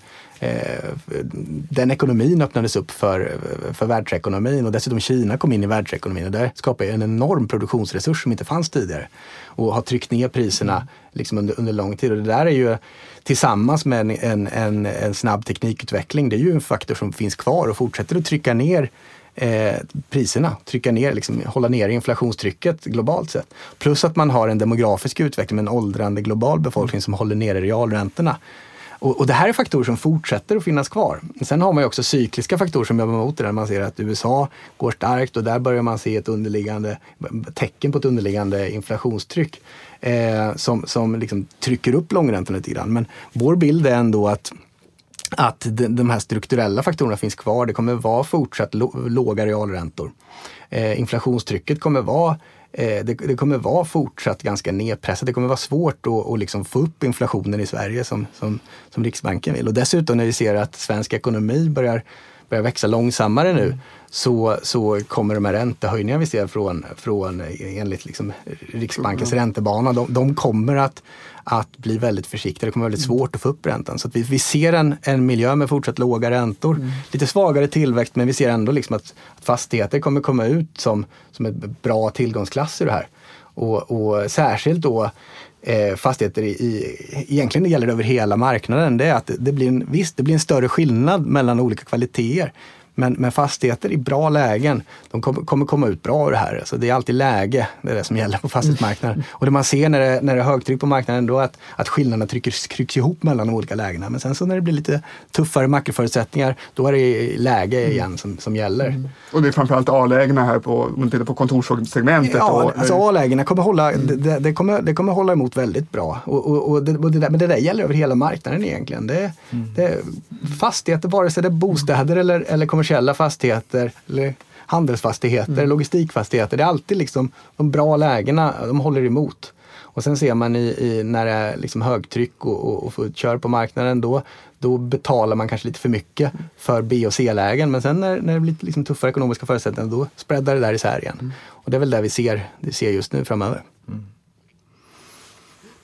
den ekonomin öppnades upp för, för världsekonomin och dessutom Kina kom in i världsekonomin och det skapade en enorm produktionsresurs som inte fanns tidigare och har tryckt ner priserna liksom under, under lång tid. Och det där är ju tillsammans med en, en, en snabb teknikutveckling, det är ju en faktor som finns kvar och fortsätter att trycka ner eh, priserna, trycka ner, liksom, hålla ner inflationstrycket globalt sett. Plus att man har en demografisk utveckling med en åldrande global befolkning som håller nere realräntorna. Och, och, det här är faktorer som fortsätter att finnas kvar. Sen har man ju också cykliska faktorer som jobbar mot det där. Man ser att USA går starkt och där börjar man se ett underliggande tecken på ett underliggande inflationstryck eh, som, som liksom trycker upp långräntorna lite grann. Men vår bild är ändå att att de här strukturella faktorerna finns kvar. Det kommer vara fortsatt låga realräntor. Eh, inflationstrycket kommer vara det, det, kommer vara fortsatt ganska nedpressat. Det kommer vara svårt att, att liksom få upp inflationen i Sverige som, som, som Riksbanken vill. Och dessutom när vi ser att svensk ekonomi börjar, börjar växa långsammare nu mm. så, så kommer de här räntehöjningarna vi ser från, från enligt liksom Riksbankens mm. räntebana, de, de kommer att, att bli väldigt försiktiga. Det kommer vara väldigt svårt att få upp räntan. Så vi, vi ser en, en miljö med fortsatt låga räntor, mm. lite svagare tillväxt men vi ser ändå liksom att, att fastigheter kommer komma ut som, som ett bra tillgångsklass i det här. Och, och särskilt då eh, fastigheter i, i, egentligen det gäller över hela marknaden, det är att det, det blir en, visst, det blir en större skillnad mellan olika kvaliteter. Men, men fastigheter i bra lägen, de kommer, kommer komma ut bra ur det här. Alltså det är alltid läge, det är det som gäller på fastighetsmarknaden. Mm. Och det man ser när det, när det är högtryck på marknaden då är att, att skillnaderna trycks, trycks ihop mellan de olika lägena. Men sen så när det blir lite tuffare makroförutsättningar, då är det läge mm. igen som, som gäller. Mm. Och det är framförallt A-lägena här på, om man tittar på kontorssegmentet? Ja, och, alltså A-lägena kommer hålla, mm. det, det, kommer, det kommer hålla emot väldigt bra. Och, och, och, det, och det där, men det där gäller över hela marknaden egentligen. Det, mm. det, fastigheter, vare sig det är bostäder eller, eller kommersiella fastigheter eller handelsfastigheter, mm. logistikfastigheter. Det är alltid liksom de bra lägena, de håller emot. Och sen ser man i, i när det är liksom högtryck och, och, och kör på marknaden då, då betalar man kanske lite för mycket för B och C-lägen. Men sen när, när det blir liksom tuffare ekonomiska förutsättningar då spreadar det där isär igen. Mm. Och det är väl det vi ser, vi ser just nu framöver. Mm.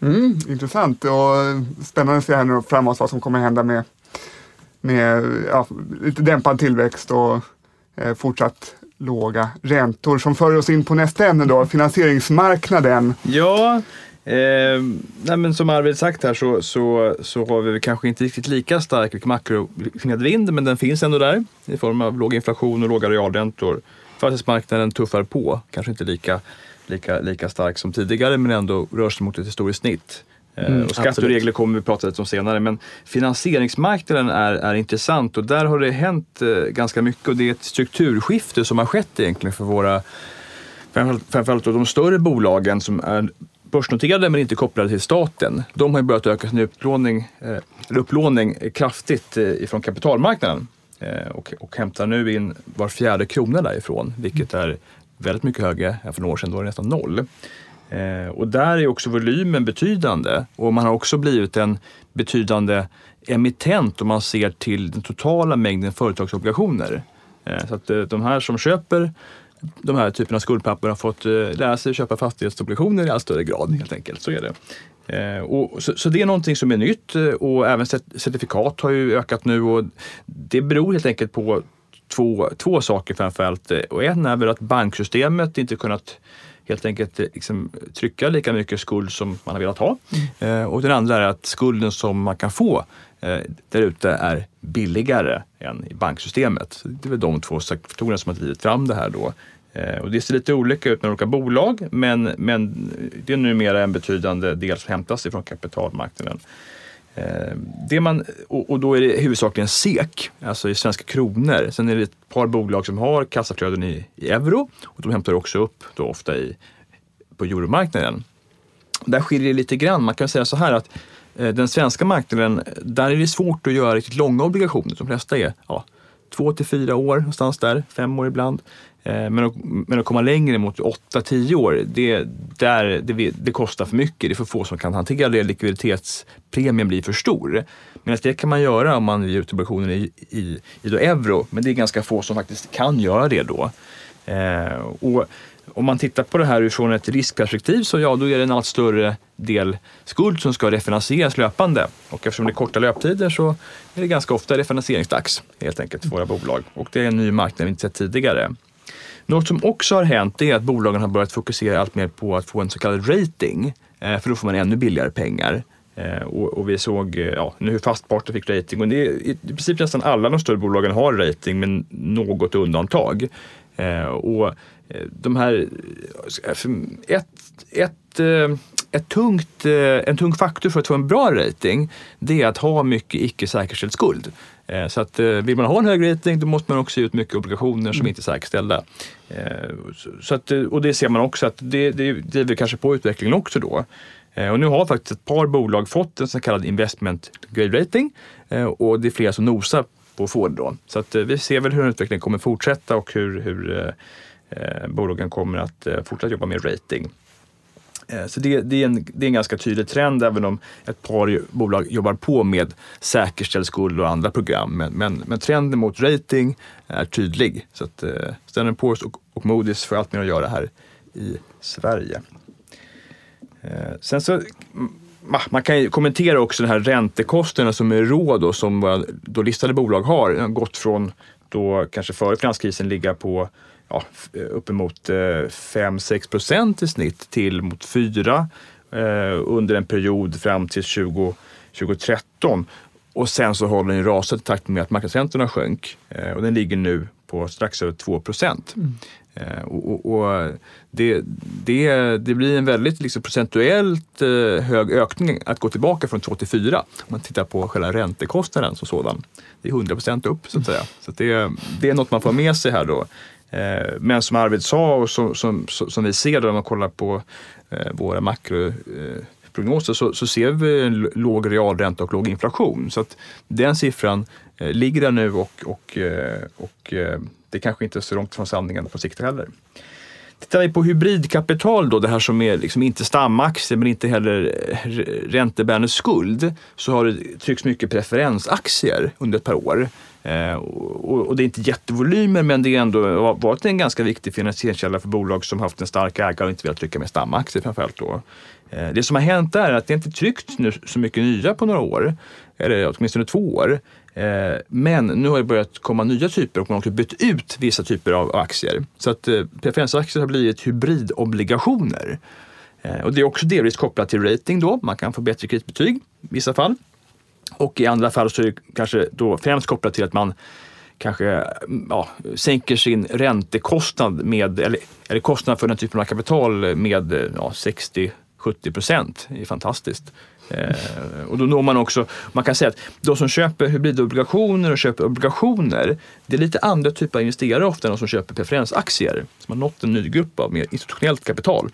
Mm, intressant och spännande att se här nu framåt vad som kommer hända med, med ja, lite dämpad tillväxt och eh, fortsatt låga räntor som för oss in på nästa ämne då, finansieringsmarknaden. Ja, eh, nej men som Arvid sagt här så, så, så har vi kanske inte riktigt lika stark makromedvind men den finns ändå där i form av låg inflation och låga realräntor. Fastighetsmarknaden tuffar på, kanske inte lika, lika, lika stark som tidigare men ändå rör sig mot ett historiskt snitt. Mm, och skatt och regler kommer vi prata lite om senare. Men finansieringsmarknaden är, är intressant och där har det hänt eh, ganska mycket och det är ett strukturskifte som har skett egentligen för våra, framförallt, framförallt de större bolagen som är börsnoterade men inte kopplade till staten. De har börjat öka sin upplåning, eh, upplåning kraftigt ifrån kapitalmarknaden och, och hämtar nu in var fjärde krona därifrån, vilket är väldigt mycket högre än för några år sedan, då var det nästan noll. Eh, och där är också volymen betydande och man har också blivit en betydande emittent om man ser till den totala mängden företagsobligationer. Eh, så att eh, de här som köper de här typerna av skuldpapper har fått eh, lära sig köpa fastighetsobligationer i allt större grad helt enkelt. Så är det. Eh, och så, så, det är någonting som är nytt eh, och även certifikat har ju ökat nu och det beror helt enkelt på två, två saker framförallt. Och en är väl att banksystemet inte kunnat helt enkelt eh, liksom, trycka lika mycket skuld som man har velat ha. Mm. Och den andra är att skulden som man kan få eh, där ute är billigare än i banksystemet. Det är väl de två sektorerna som har drivit fram det här då. Eh, och det ser lite olika ut med olika bolag men, men det är numera en betydande del som hämtas ifrån kapitalmarknaden. Eh, det man, och då är det huvudsakligen SEK, alltså i svenska kronor. Sen är det ett par bolag som har kassaflöden i, i euro och de hämtar också upp då ofta i, på euromarknaden. Där skiljer det lite grann. Man kan säga så här att eh, den svenska marknaden, där är det svårt att göra riktigt långa obligationer. De flesta är ja, två till fyra år, någonstans där, fem år ibland. Eh, men att, men att komma längre mot 8-10 år, det, där, det, det, kostar för mycket. Det är för få som kan hantera det. Likviditetspremien blir för stor. Medan det kan man göra om man ger ut obligationer i, i, i då euro. Men det är ganska få som faktiskt kan göra det då. Eh, och om man tittar på det här utifrån ett riskperspektiv så ja, då är det en allt större del skuld som ska refinansieras löpande. Och eftersom det är korta löptider så är det ganska ofta refinansieringsdags helt enkelt för våra bolag. Och det är en ny marknad vi inte sett tidigare. Något som också har hänt är att bolagen har börjat fokusera allt mer på att få en så kallad rating. Eh, för då får man ännu billigare pengar. Eh, och, och, vi såg eh, ja, nu hur Fastpartner fick rating och det är, i princip nästan alla de större bolagen har rating med något undantag. Och de här, ett, ett, ett tungt, en tung faktor för att få en bra rating det är att ha mycket icke säkerställd skuld. Eh, så att eh, vill man ha en hög rating då måste man också ge ut mycket obligationer som mm. inte är säkerställda. Eh, så att, och det ser man också att det, det driver kanske på utvecklingen också då. Och nu har faktiskt ett par bolag fått en så kallad investment grade rating och det är flera som nosar på att få det då. Så att vi ser väl hur utvecklingen kommer fortsätta och hur, hur bolagen kommer att fortsätta jobba med rating. Eh, så det, det, är en, det är en ganska tydlig trend även om ett par bolag jobbar på med säkerställd skuld och andra program. Men, men, men trenden mot rating är tydlig. Så att, eh, Standard Poor's och, och Moody's får allt mer att göra här i Sverige. Eh, sen så man kan ju kommentera också den här räntekostnaderna som är rå då, som våra då listade bolag har. Den har gått från då kanske före finanskrisen ligga på ja, uppemot 5-6 eh, procent i snitt till mot 4 eh, under en period fram till 20, 2013. Och sen så har den rasat i takt med att marknadsräntorna sjönk eh, och den ligger nu på strax över 2 procent. Mm. Eh, och, och, och det, det, det, blir en väldigt liksom procentuellt eh, hög ökning att gå tillbaka från 2 till 4 om man tittar på själva räntekostnaden som sådan. Det är 100 procent upp så att säga. Så det, det är något man får med sig här då. Eh, men som Arvid sa och som, som, som vi ser då när man kollar på eh, våra makroprognoser eh, så, så ser vi en låg realränta och låg inflation. Så att den siffran ligger där nu och, och, och det kanske inte är så långt från sanningen på sikt heller. Tittar vi på hybridkapital då, det här som är liksom inte stamaktier men inte heller eh, räntebärande skuld, så har det tryckts mycket preferensaktier under ett par år. Eh, och, och, det är inte jättevolymer men det har ändå varit en ganska viktig finansieringskälla för bolag som haft en stark ägare och inte velat trycka med stamaktier framförallt. Då. Eh, det som har hänt är att det inte tryckts nu så mycket nya på några år, eller åtminstone två år. Eh, men nu har det börjat komma nya typer och man har också bytt ut vissa typer av aktier. Så att eh, preferensaktier har blivit hybridobligationer. Eh, och det är också delvis kopplat till rating då. Man kan få bättre kreditbetyg i vissa fall. Och i andra fall så är det kanske då främst kopplat till att man kanske mm, ja, sänker sin räntekostnad med, eller, eller kostnad för den typen av kapital med ja, 60 70 procent. Det är fantastiskt. Eh, och då når man också, man kan säga att de som köper hybridobligationer och köper obligationer, det är lite andra typer av investerare ofta än de som köper preferensaktier. Som har nått en ny grupp av mer institutionellt kapital.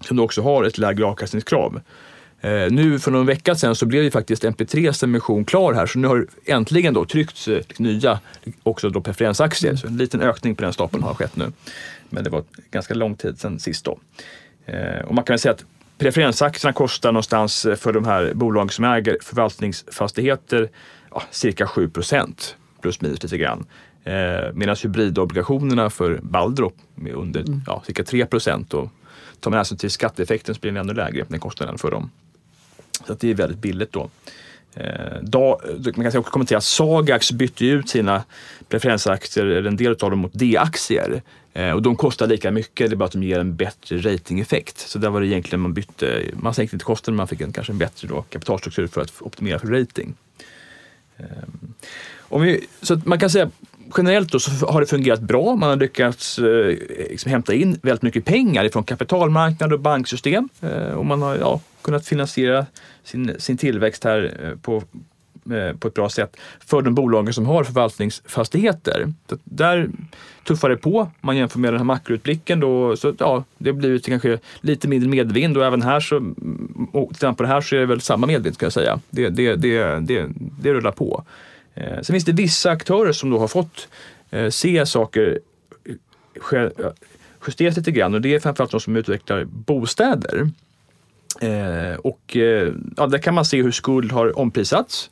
Som då också har ett lägre avkastningskrav. Eh, nu för någon vecka sedan så blev ju faktiskt MP3s emission klar här så nu har äntligen då tryckts eh, nya också då preferensaktier. Så en liten ökning på den stapeln har skett nu. Men det var ganska lång tid sedan sist då. Eh, och man kan väl säga att preferensaktierna kostar någonstans för de här bolagen som äger förvaltningsfastigheter ja, cirka 7 procent plus minus lite grann. Eh, Medan hybridobligationerna för Balder är under mm. ja, cirka 3 procent. Och tar man hänsyn till skatteeffekten så blir den ännu lägre, den kostnaden för dem. Så det är väldigt billigt då. Eh, da, man kan också kommentera att Sagax bytte ut sina preferensaktier, eller en del av dem, mot D-aktier. Eh, och de kostar lika mycket, det är bara att de ger en bättre ratingeffekt. Så där var det egentligen man bytte, man sänkte inte kostnaden, man fick en, kanske en bättre då, kapitalstruktur för att optimera för rating. Eh, om vi, så man kan säga generellt då så har det fungerat bra. Man har lyckats eh, liksom hämta in väldigt mycket pengar från kapitalmarknad och banksystem eh, och man har ja, kunnat finansiera sin, sin tillväxt här eh, på, Eh, på ett bra sätt för de bolagen som har förvaltningsfastigheter. Så där tuffar det på. Man jämför med den här makroutblicken då, så ja, det blir kanske lite mindre medvind och även här så, mm, och på det här så är det väl samma medvind ska jag säga. Det, det, det, det, det rullar på. Eh, sen finns det vissa aktörer som då har fått eh, se saker eh, justeras lite grann och det är framförallt de som utvecklar bostäder. Eh, och ja, där kan man se hur skuld har omprisats.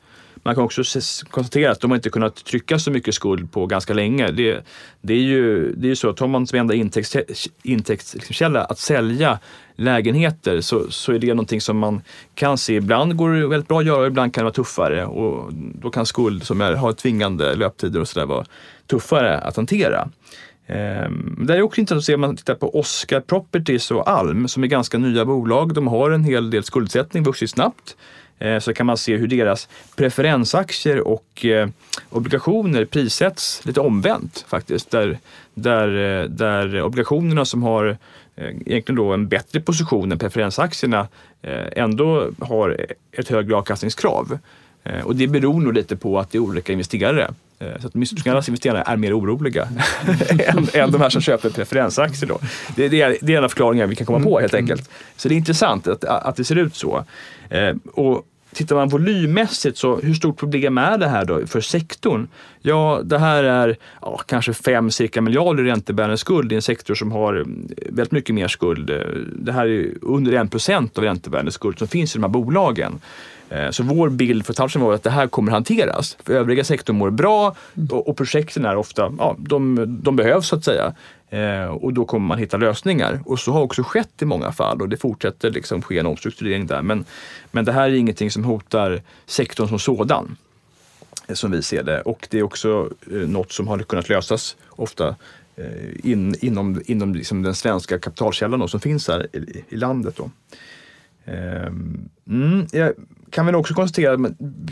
Man kan också konstatera att de har inte kunnat trycka så mycket skuld på ganska länge. Det, det är ju det är så att har man som enda intäktskälla intäkts, att sälja lägenheter så, så är det någonting som man kan se. Ibland går det väldigt bra att göra, och ibland kan det vara tuffare och då kan skuld som är, har tvingande löptider och sådär vara tuffare att hantera. Ehm, det är också intressant att se om man tittar på Oscar Properties och Alm som är ganska nya bolag. De har en hel del skuldsättning, vuxit snabbt. Eh, så kan man se hur deras preferensaktier och eh, obligationer prissätts lite omvänt faktiskt. Där, där, eh, där obligationerna som har egentligen då en bättre position än preferensaktierna ändå har ett högre avkastningskrav. Och det beror nog lite på att det är olika investerare. Så att de investerare är mer oroliga än, än de här som köper preferensaktier. Då. Det, det, är, det är en av förklaringarna vi kan komma på helt enkelt. Så det är intressant att, att det ser ut så. Eh, och Tittar man volymmässigt så hur stort problem är det här då för sektorn? Ja, det här är ja, kanske 5 cirka miljarder räntebärande skuld i en sektor som har eh, väldigt mycket mer skuld. Eh, det här är under 1 procent av räntebärande skuld som finns i de här bolagen. Eh, så vår bild för ett var att det här kommer hanteras. För övriga sektorn mår bra och, projekten är ofta, ja, de, de behövs så att säga. Eh, och då kommer man hitta lösningar. Och så har också skett i många fall och det fortsätter liksom ske en omstrukturering där. Men, men det här är ingenting som hotar sektorn som sådan eh, som vi ser det. Och det är också eh, något som har kunnat lösas ofta eh, in, inom, inom liksom den svenska kapitalkällan då, som finns här i, i landet. Då. Ehm, mm, jag kan väl också konstatera,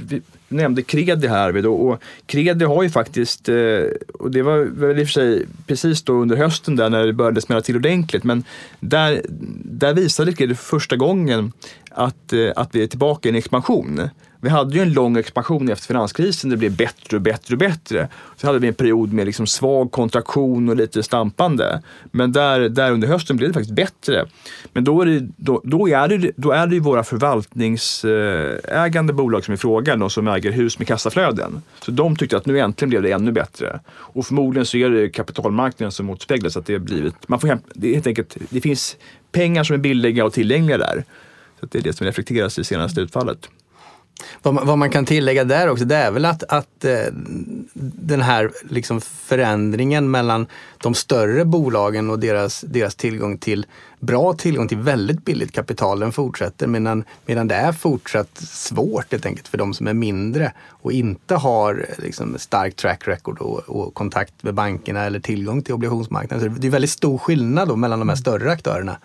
vi nämnde Kredi här och Kredi har ju faktiskt, eh, och det var väl i och för sig precis då under hösten där när det började smälla till ordentligt, men där, där visade Kredi för första gången att, eh, att vi är tillbaka i en expansion. Vi hade ju en lång expansion efter finanskrisen, det blev bättre och bättre och bättre. Sen hade vi en period med liksom svag kontraktion och lite stampande. Men där, där under hösten blev det faktiskt bättre. Men då är det, då, då är det, då är det ju våra förvaltningsägande bolag som är frågan, de som äger hus med kassaflöden. Så de tyckte att nu äntligen blev det ännu bättre. Och förmodligen så är det kapitalmarknaden som motspeglas att det har blivit, man får det, är helt enkelt, det finns pengar som är billiga och tillgängliga där. Så det är det som reflekteras i senaste utfallet. Vad man, vad man, kan tillägga där också, det är väl att, att eh, den här liksom förändringen mellan de större bolagen och deras, deras tillgång till bra tillgång till väldigt billigt kapital, den fortsätter. Medan, medan det är fortsatt svårt helt enkelt för de som är mindre och inte har eh, liksom, stark track record och, och, kontakt med bankerna eller tillgång till obligationsmarknaden. Så det är väldigt stor skillnad då mellan de här större aktörerna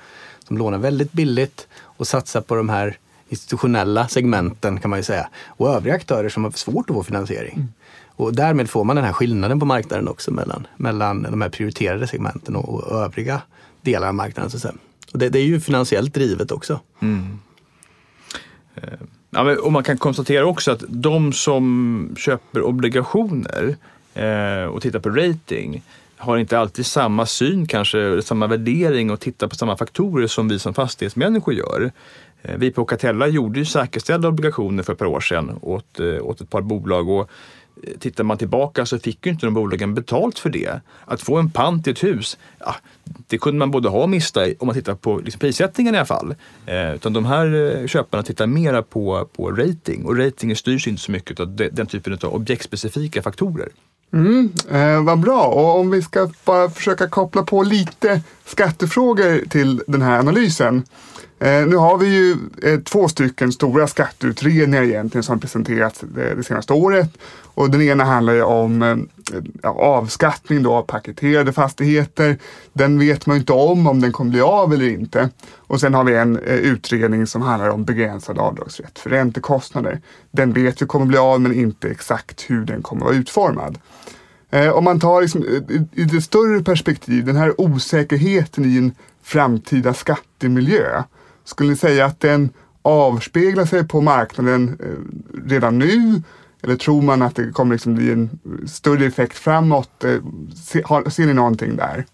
som lånar väldigt billigt och satsar på de här institutionella segmenten kan man ju säga. Och övriga aktörer som har svårt att få finansiering. Mm. Och därmed får man den här skillnaden på marknaden också mellan, mellan de här prioriterade segmenten och, och övriga delar av marknaden. Så och det, det, är ju finansiellt drivet också. Mm. Eh, ja, men, och man kan konstatera också att de som köper obligationer eh, och tittar på rating har inte alltid samma syn, kanske samma värdering och tittar på samma faktorer som vi som fastighetsmänniskor gör. Eh, vi på Catella gjorde ju säkerställda obligationer för ett par år sedan åt, eh, åt ett par bolag. Och eh, Tittar man tillbaka så fick ju inte de bolagen betalt för det. Att få en pant i ett hus, ja, det kunde man både ha och mista om man tittar på liksom prissättningen i alla fall. Eh, utan de här köparna tittar mera på, på rating och ratingen styrs inte så mycket av den typen av objektspecifika faktorer. Mm, eh, vad bra. Och om vi ska bara försöka koppla på lite skattefrågor till den här analysen. Eh, nu har vi ju eh, två stycken stora skatteutredningar egentligen som presenterats det, senaste året. Och den ena handlar ju om eh, avskattning då av paketerade fastigheter. Den vet man ju inte om, om den kommer bli av eller inte. Och sen har vi en utredning som handlar om begränsad avdragsrätt för räntekostnader. Den vet vi kommer bli av men inte exakt hur den kommer vara utformad. Om man tar liksom, i, i det större perspektiv, den här osäkerheten i en framtida skattemiljö. Skulle ni säga att den avspeglar sig på marknaden eh, redan nu? Eller tror man att det kommer liksom bli en större effekt framåt? Eh, ser, ser ni någonting där?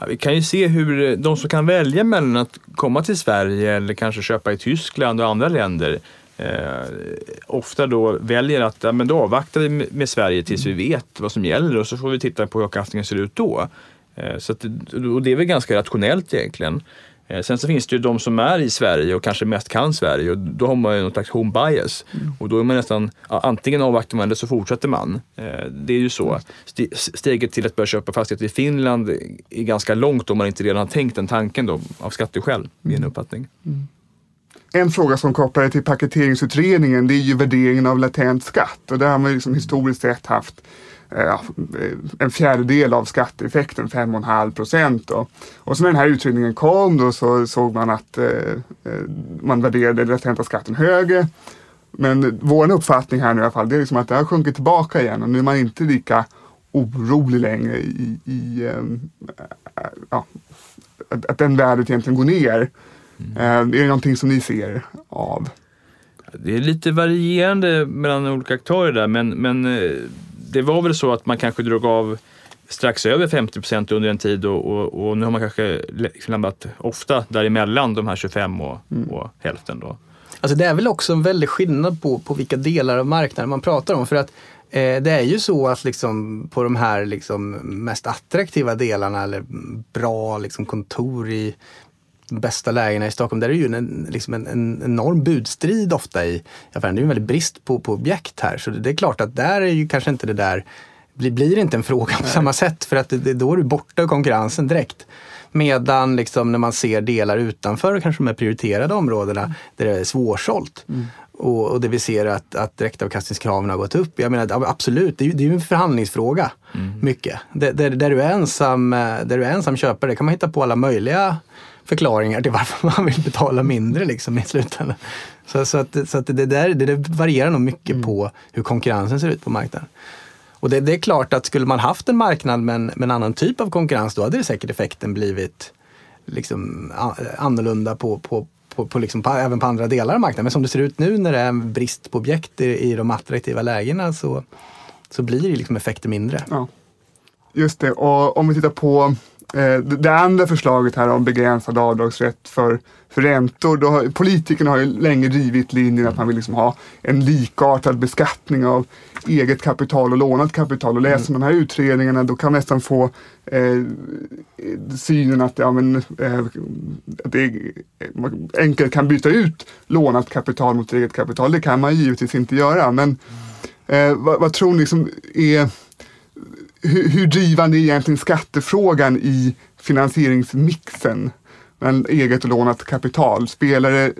Ja, vi kan ju se hur eh, de som kan välja mellan att komma till Sverige eller kanske köpa i Tyskland och andra länder eh, ofta då väljer att ja, men då avvaktar vi med Sverige tills vi vet vad som gäller och så får vi titta på hur avkastningen ser ut då. Eh, så att, och det är väl ganska rationellt egentligen. Eh, sen så finns det ju de som är i Sverige och kanske mest kan Sverige och då har man ju någon slags home bias. Mm. Och då är man nästan, ja, antingen avvaktar man eller så fortsätter man. Eh, det är ju så. Steget till att börja köpa fastigheter i Finland är ganska långt om man inte redan har tänkt den tanken då, av skatteskäl, min mm. uppfattning. Mm. En fråga som kopplar till paketeringsutredningen det är ju värderingen av latent skatt och där har man liksom historiskt sett haft en fjärdedel av skatteeffekten, 5,5 procent. Och, så när den här utredningen kom då så såg man att eh, eh man värderade den latenta skatten högre. Men vår uppfattning här nu i alla fall, det är liksom att det har sjunkit tillbaka igen och nu är man inte lika orolig längre i, i ja, att, att den värdet egentligen går ner. Mm. Är det någonting som ni ser av? Det är lite varierande mellan olika aktörer där men, men eh, det var väl så att man kanske drog av strax över 50 procent under en tid och, och, och, nu har man kanske liksom landat ofta däremellan de här 25 och, mm. och hälften. Då. Alltså det är väl också en väldig skillnad på, på vilka delar av marknaden man pratar om. För att eh, det är ju så att liksom på de här liksom mest attraktiva delarna eller bra liksom kontor i de bästa lägena i Stockholm, där är det ju en, liksom en, en enorm budstrid ofta i affären. Det är ju en väldig brist på, på objekt här. Så det är klart att där är ju kanske inte det där, blir, blir inte en fråga på Nej. samma sätt för att det, det, då är du borta ur konkurrensen direkt. Medan liksom när man ser delar utanför kanske de här prioriterade områdena mm. där det är svårsålt. Mm. Och, och det vi ser att, att direktavkastningskraven har gått upp. Jag menar absolut, det är ju, det är en förhandlingsfråga. Mm. Mycket. Där, där, där, du är ensam, där du är ensam köpare, det kan man hitta på alla möjliga förklaringar till varför man vill betala mindre liksom i slutändan. Så, så, att, så att det, där, det, det varierar nog mycket mm. på hur konkurrensen ser ut på marknaden. Och det, det, är klart att skulle man haft en marknad med en, med en annan typ av konkurrens då hade det säkert effekten blivit liksom annorlunda på, på, på, på, liksom, på, även på andra delar av marknaden. Men som det ser ut nu när det är brist på objekt i, i de attraktiva lägena så, så blir liksom effekter mindre. Ja. Just det, och om vi tittar på det andra förslaget här om begränsad avdragsrätt för, för räntor. Då har, politikerna har ju länge drivit linjen att man vill liksom ha en likartad beskattning av eget kapital och lånat kapital. Och läser mm. de här utredningarna då kan man nästan få eh, synen att, ja, men, eh, att det enkelt kan byta ut lånat kapital mot eget kapital. Det kan man givetvis inte göra. Men eh, vad, vad tror ni liksom är hur, hur drivande är egentligen skattefrågan i finansieringsmixen? Men eget och lånat kapital. Spelar det,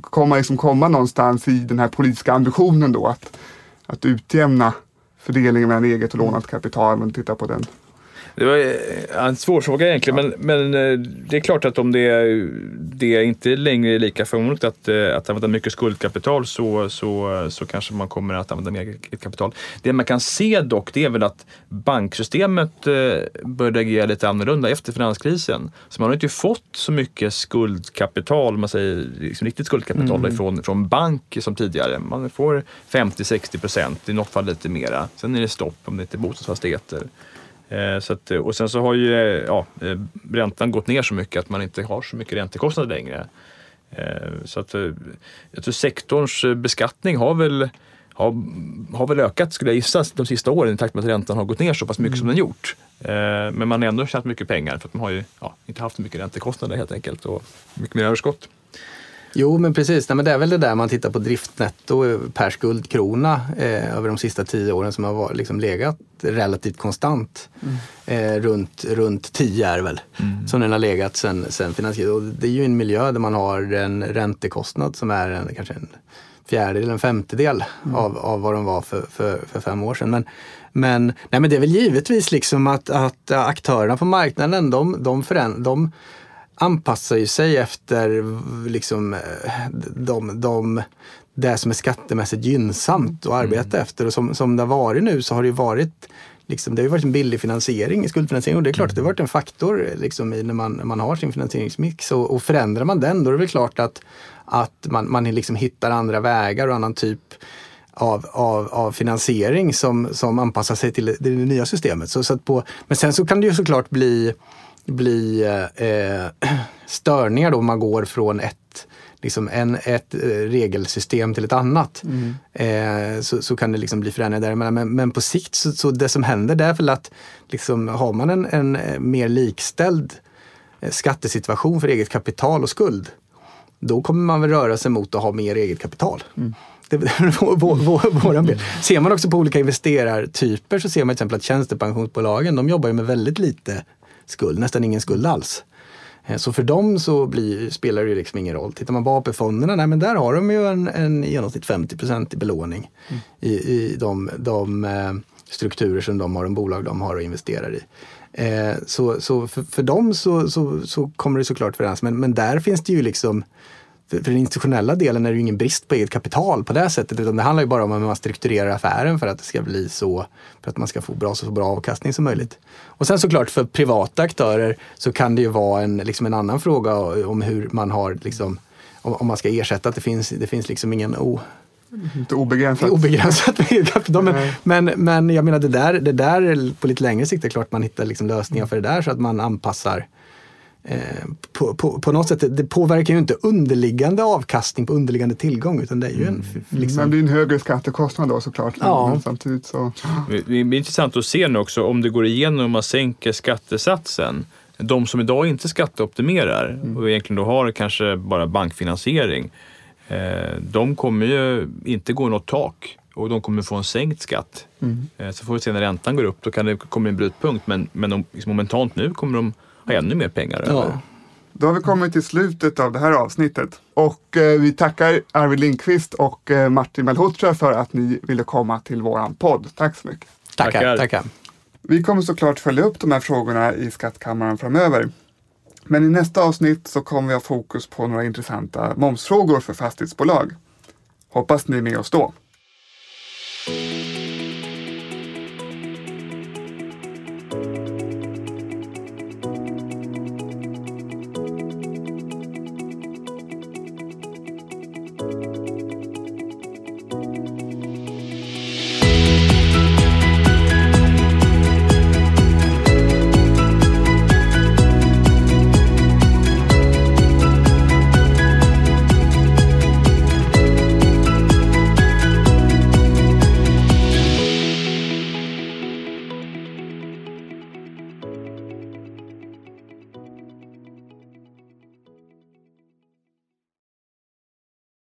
kommer man liksom komma någonstans i den här politiska ambitionen då att, att utjämna fördelningen mellan eget och lånat kapital? men titta på den det var eh, en svår fråga egentligen, ja. men, men eh, det är klart att om det, det inte längre är lika förmånligt att, eh, att använda mycket skuldkapital så, så, så kanske man kommer att använda mer kapital. Det man kan se dock, det är väl att banksystemet började agera lite annorlunda efter finanskrisen. Så man har inte fått så mycket skuldkapital, man säger liksom riktigt skuldkapital mm. från, från bank som tidigare. Man får 50-60 procent, i något fall lite mera. Sen är det stopp om det inte är bostadsfastigheter. Eh, så att, och sen så har ju eh, ja, eh, räntan gått ner så mycket att man inte har så mycket räntekostnader längre. Så att, jag tror sektorns beskattning har väl, har, har väl ökat skulle jag gissa de sista åren i takt med att räntan har gått ner så pass mycket mm. som den gjort. Men man har ändå tjänat mycket pengar för att man har ju ja, inte haft så mycket räntekostnader helt enkelt och mycket mer överskott. Jo, men precis. Nej, men det är väl det där man tittar på driftnetto per skuldkrona eh, över de sista tio åren som har liksom legat relativt konstant. Mm. Eh, runt, runt 10 är väl, mm. som den har legat sen, sen finansieringen. det är ju en miljö där man har en räntekostnad som är en, kanske en fjärdedel, en femtedel mm. av, av vad de var för, för, för fem år sedan. Men, men, nej, men det är väl givetvis liksom att, att aktörerna på marknaden, de, de, föränd, de anpassar ju sig efter liksom, de, de, det som är skattemässigt gynnsamt att arbeta mm. efter. Och som, som det har varit nu så har det ju varit Liksom, det har ju varit en billig finansiering, skuldfinansiering och det är klart att det har varit en faktor liksom, i när man, man har sin finansieringsmix. Och, och förändrar man den då är det väl klart att, att man, man liksom hittar andra vägar och annan typ av, av, av finansiering som, som anpassar sig till det, det nya systemet. Så, så på, men sen så kan det ju såklart bli bli eh, störningar då man går från ett, liksom en, ett eh, regelsystem till ett annat. Mm. Eh, så, så kan det liksom bli förändringar där. Men, men på sikt så, så det som händer det är väl att liksom, har man en, en mer likställd eh, skattesituation för eget kapital och skuld, då kommer man väl röra sig mot att ha mer eget kapital. Mm. Det är vår, vår, bild. Ser man också på olika investerartyper så ser man till exempel att tjänstepensionsbolagen de jobbar med väldigt lite skuld, nästan ingen skuld alls. Eh, så för dem så blir, spelar det liksom ingen roll. Tittar man på AP-fonderna, nej, men där har de ju en, en genomsnitt 50 i belåning mm. i, i de, de eh, strukturer som de har, de bolag de har och investerar i. Eh, så så för, för dem så, så, så kommer det såklart förändras. Men, men där finns det ju liksom för, den institutionella delen är det ju ingen brist på eget kapital på det sättet utan det handlar ju bara om hur man strukturerar affären för att det ska bli så, för att man ska få bra, så bra avkastning som möjligt. Och sen såklart för privata aktörer så kan det ju vara en, liksom en annan fråga om hur man har, liksom, om, om man ska ersätta att det finns, det finns liksom ingen o, inte obegränsat. Obegränsat kapital. Men, men, men jag menar det där, det där på lite längre sikt är klart man hittar liksom lösningar för det där så att man anpassar på, på, på, något sätt, det påverkar ju inte underliggande avkastning på underliggande tillgång utan det är ju en... Mm. Liksom... Men det är en högre skattekostnad då såklart. Ja. Men samtidigt så... Det är intressant att se nu också om det går igenom och man sänker skattesatsen. De som idag inte skatteoptimerar mm. och egentligen då har kanske bara bankfinansiering. Eh, de kommer ju inte gå något tak och de kommer få en sänkt skatt. Mm. Eh, så får vi se när räntan går upp, då kan det komma en brytpunkt. Men, men liksom momentant nu kommer de ha ännu mer pengar över. Då har vi kommit till slutet av det här avsnittet. Och eh, vi tackar Arvid Lindqvist och eh, Martin Malhotra för att ni ville komma till våran podd. Tack så mycket. Tackar. tackar. tackar. Vi kommer såklart följa upp de här frågorna i Skattkammaren framöver. Men i nästa avsnitt så kommer vi ha fokus på några intressanta momsfrågor för fastighetsbolag. Hoppas ni är med oss då.